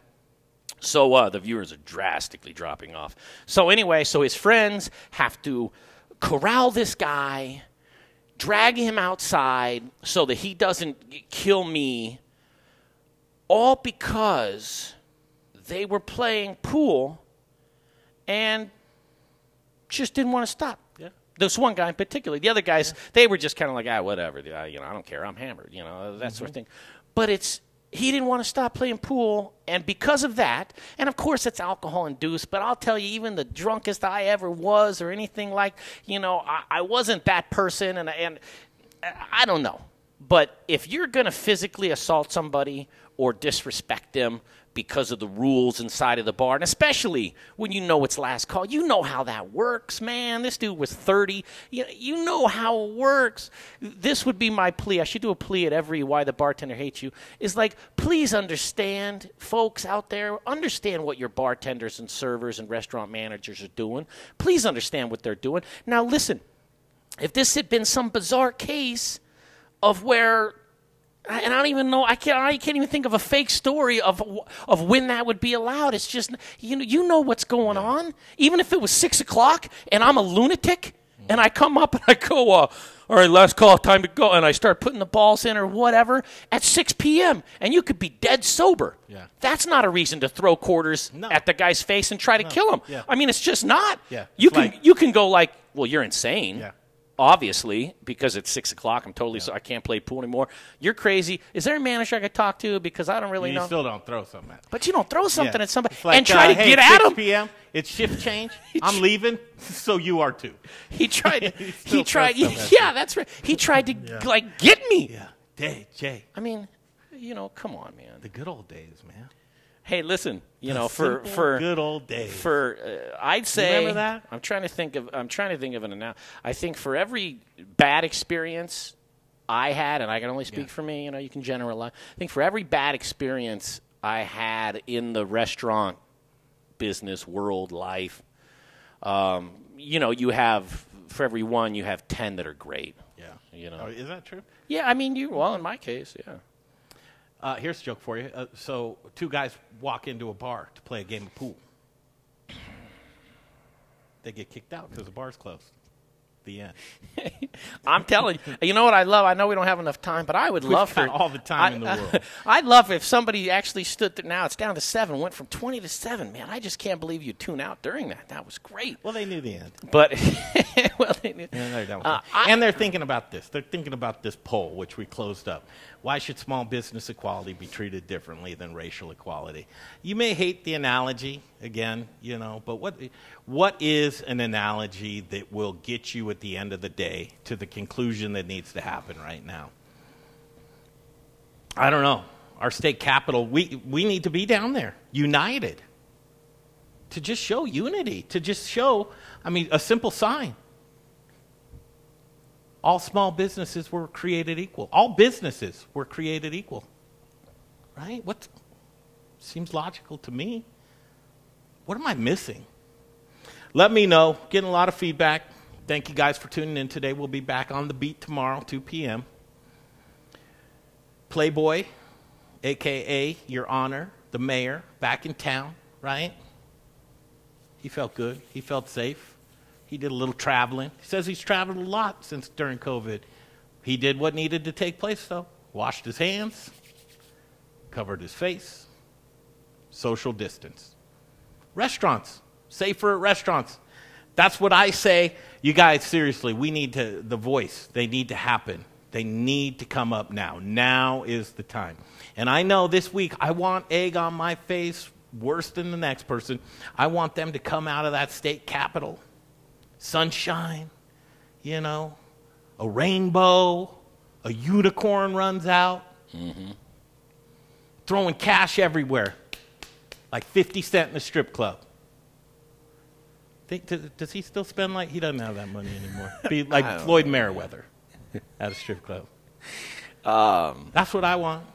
So uh, the viewers are drastically dropping off. So anyway, so his friends have to corral this guy, drag him outside so that he doesn't kill me, all because they were playing pool and just didn't want to stop. Yeah. This one guy in particular. The other guys, they were just kind of like, ah, whatever. uh, You know, I don't care. I'm hammered. You know, that sort of thing. But it's he didn't want to stop playing pool, and because of that, and of course it's alcohol induced. But I'll tell you, even the drunkest I ever was, or anything like, you know, I, I wasn't that person, and and I don't know. But if you're going to physically assault somebody or disrespect them because of the rules inside of the bar, and especially when you know it's last call, you know how that works, man. This dude was 30. You, you know how it works. This would be my plea. I should do a plea at every Why the Bartender Hates You. Is like, please understand, folks out there, understand what your bartenders and servers and restaurant managers are doing. Please understand what they're doing. Now, listen, if this had been some bizarre case of where and I don't even know. I can't. I can't even think of a fake story of of when that would be allowed. It's just you know you know what's going on. Even if it was six o'clock and I'm a lunatic and I come up and I go, uh, all right, last call, time to go, and I start putting the balls in or whatever at six p.m. and you could be dead sober. Yeah. That's not a reason to throw quarters at the guy's face and try to kill him. Yeah. I mean, it's just not. Yeah. You can like- you can go like, well, you're insane. Yeah. Obviously, because it's six o'clock, I'm totally so I can't play pool anymore. You're crazy. Is there a manager I could talk to? Because I don't really you know. You still don't throw something at. but you don't throw something Yeah. at somebody like, and try uh, to hey, get at 6 him. p.m. It's shift change. I'm leaving, so you are too. He tried. He tried. at Yeah, that's right. He tried to like get me. Yeah. Jay, Jay. I mean, you know, come on, man. The good old days, man. Hey, listen. You The know, for simple, for good old days. For uh, I'd say. remember that? I'm trying to think of. I'm trying to think of an now. I think for every bad experience I had, and I can only speak for me. You know, you can generalize. I think for every bad experience I had in the restaurant business, world, life. Um, you know, you have for every one, you have ten that are great. Yeah. You know, Oh, is that true? Yeah, I mean, you. Well, in my case, yeah. Uh, here's a joke for you. Uh, so, two guys walk into a bar to play a game of pool. They get kicked out because the bar's closed. The end. I'm telling you, you know what I love? I know we don't have enough time, but I would We've love for all the time I, in the world. I'd love if somebody actually stood there. Now it's down to seven, went from twenty to seven. Man, I just can't believe you tune out during that. That was great. Well, they knew the end. But well, they knew. And they're, Uh, it. and they're thinking about this. They're thinking about this poll, which we closed up. Why should small business equality be treated differently than racial equality? You may hate the analogy, again, you know, but what, what is an analogy that will get you at the end of the day to the conclusion that needs to happen right now? I don't know. Our state capital, we, we need to be down there, united, to just show unity, to just show, I mean, a simple sign all small businesses were created equal. All businesses were created equal. Right? What seems logical to me. What am I missing? Let me know. Getting a lot of feedback. Thank you guys for tuning in today. We'll be back on the beat tomorrow, 2 p.m. Playboy, aka Your Honor, the mayor, back in town, right? He felt good. He felt safe. He did a little traveling. He says he's traveled a lot since during COVID. He did what needed to take place, though. Washed his hands, covered his face, social distance. Restaurants, safer at restaurants. That's what I say. You guys, seriously, we need to, the voice, they need to happen. They need to come up now. Now is the time. And I know this week I want egg on my face worse than the next person. I want them to come out of that state capitol. Sunshine, you know, a rainbow, a unicorn runs out, throwing cash everywhere, like 50 cent in a strip club. Think, does, does he still spend like he doesn't have that money anymore? Be like Floyd know. Mayweather at a strip club. Um, That's what I want.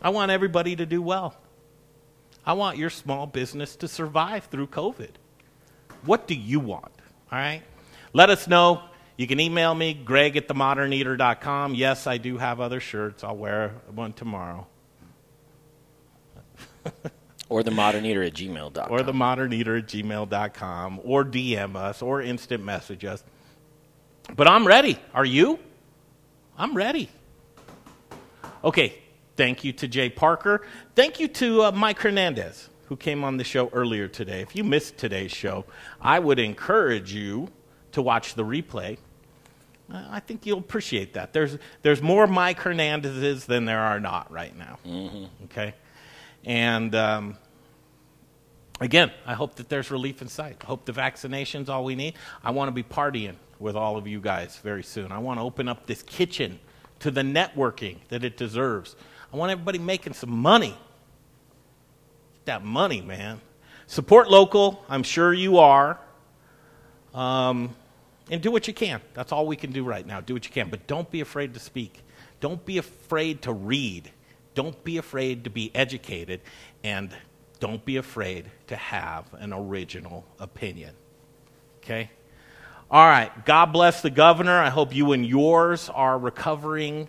I want everybody to do well. I want your small business to survive through COVID. What do you want? All right? Let us know. You can email me, greg at themoderneater.com. Yes, I do have other shirts. I'll wear one tomorrow. or the modern eater at gmail.com. Or the moderneater at gmail.com. Or DM us or instant message us. But I'm ready. Are you? I'm ready. Okay. Thank you to Jay Parker. Thank you to uh, Mike Hernandez, who came on the show earlier today. If you missed today's show, I would encourage you to watch the replay. I think you'll appreciate that. There's, there's more Mike Hernandezes than there are not right now. Okay? And um, again, I hope that there's relief in sight. I hope the vaccination's all we need. I want to be partying with all of you guys very soon. I want to open up this kitchen to the networking that it deserves. I want everybody making some money. That money, man. Support local. I'm sure you are. Um, and do what you can. That's all we can do right now. Do what you can. But don't be afraid to speak. Don't be afraid to read. Don't be afraid to be educated. And don't be afraid to have an original opinion. Okay? All right. God bless the governor. I hope you and yours are recovering,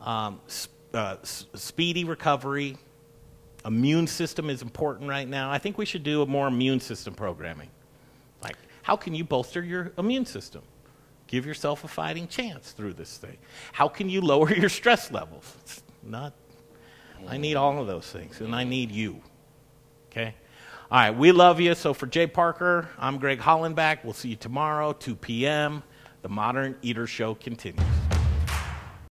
um, uh, speedy recovery. Immune system is important right now. I think we should do a more immune system programming. Like, how can you bolster your immune system? Give yourself a fighting chance through this thing. How can you lower your stress levels? It's not. I need all of those things, and I need you. Okay? All right, we love you. So for Jay Parker, I'm Greg Hollenbach. We'll see you tomorrow, 2 p.m. The Modern Eater Show continues.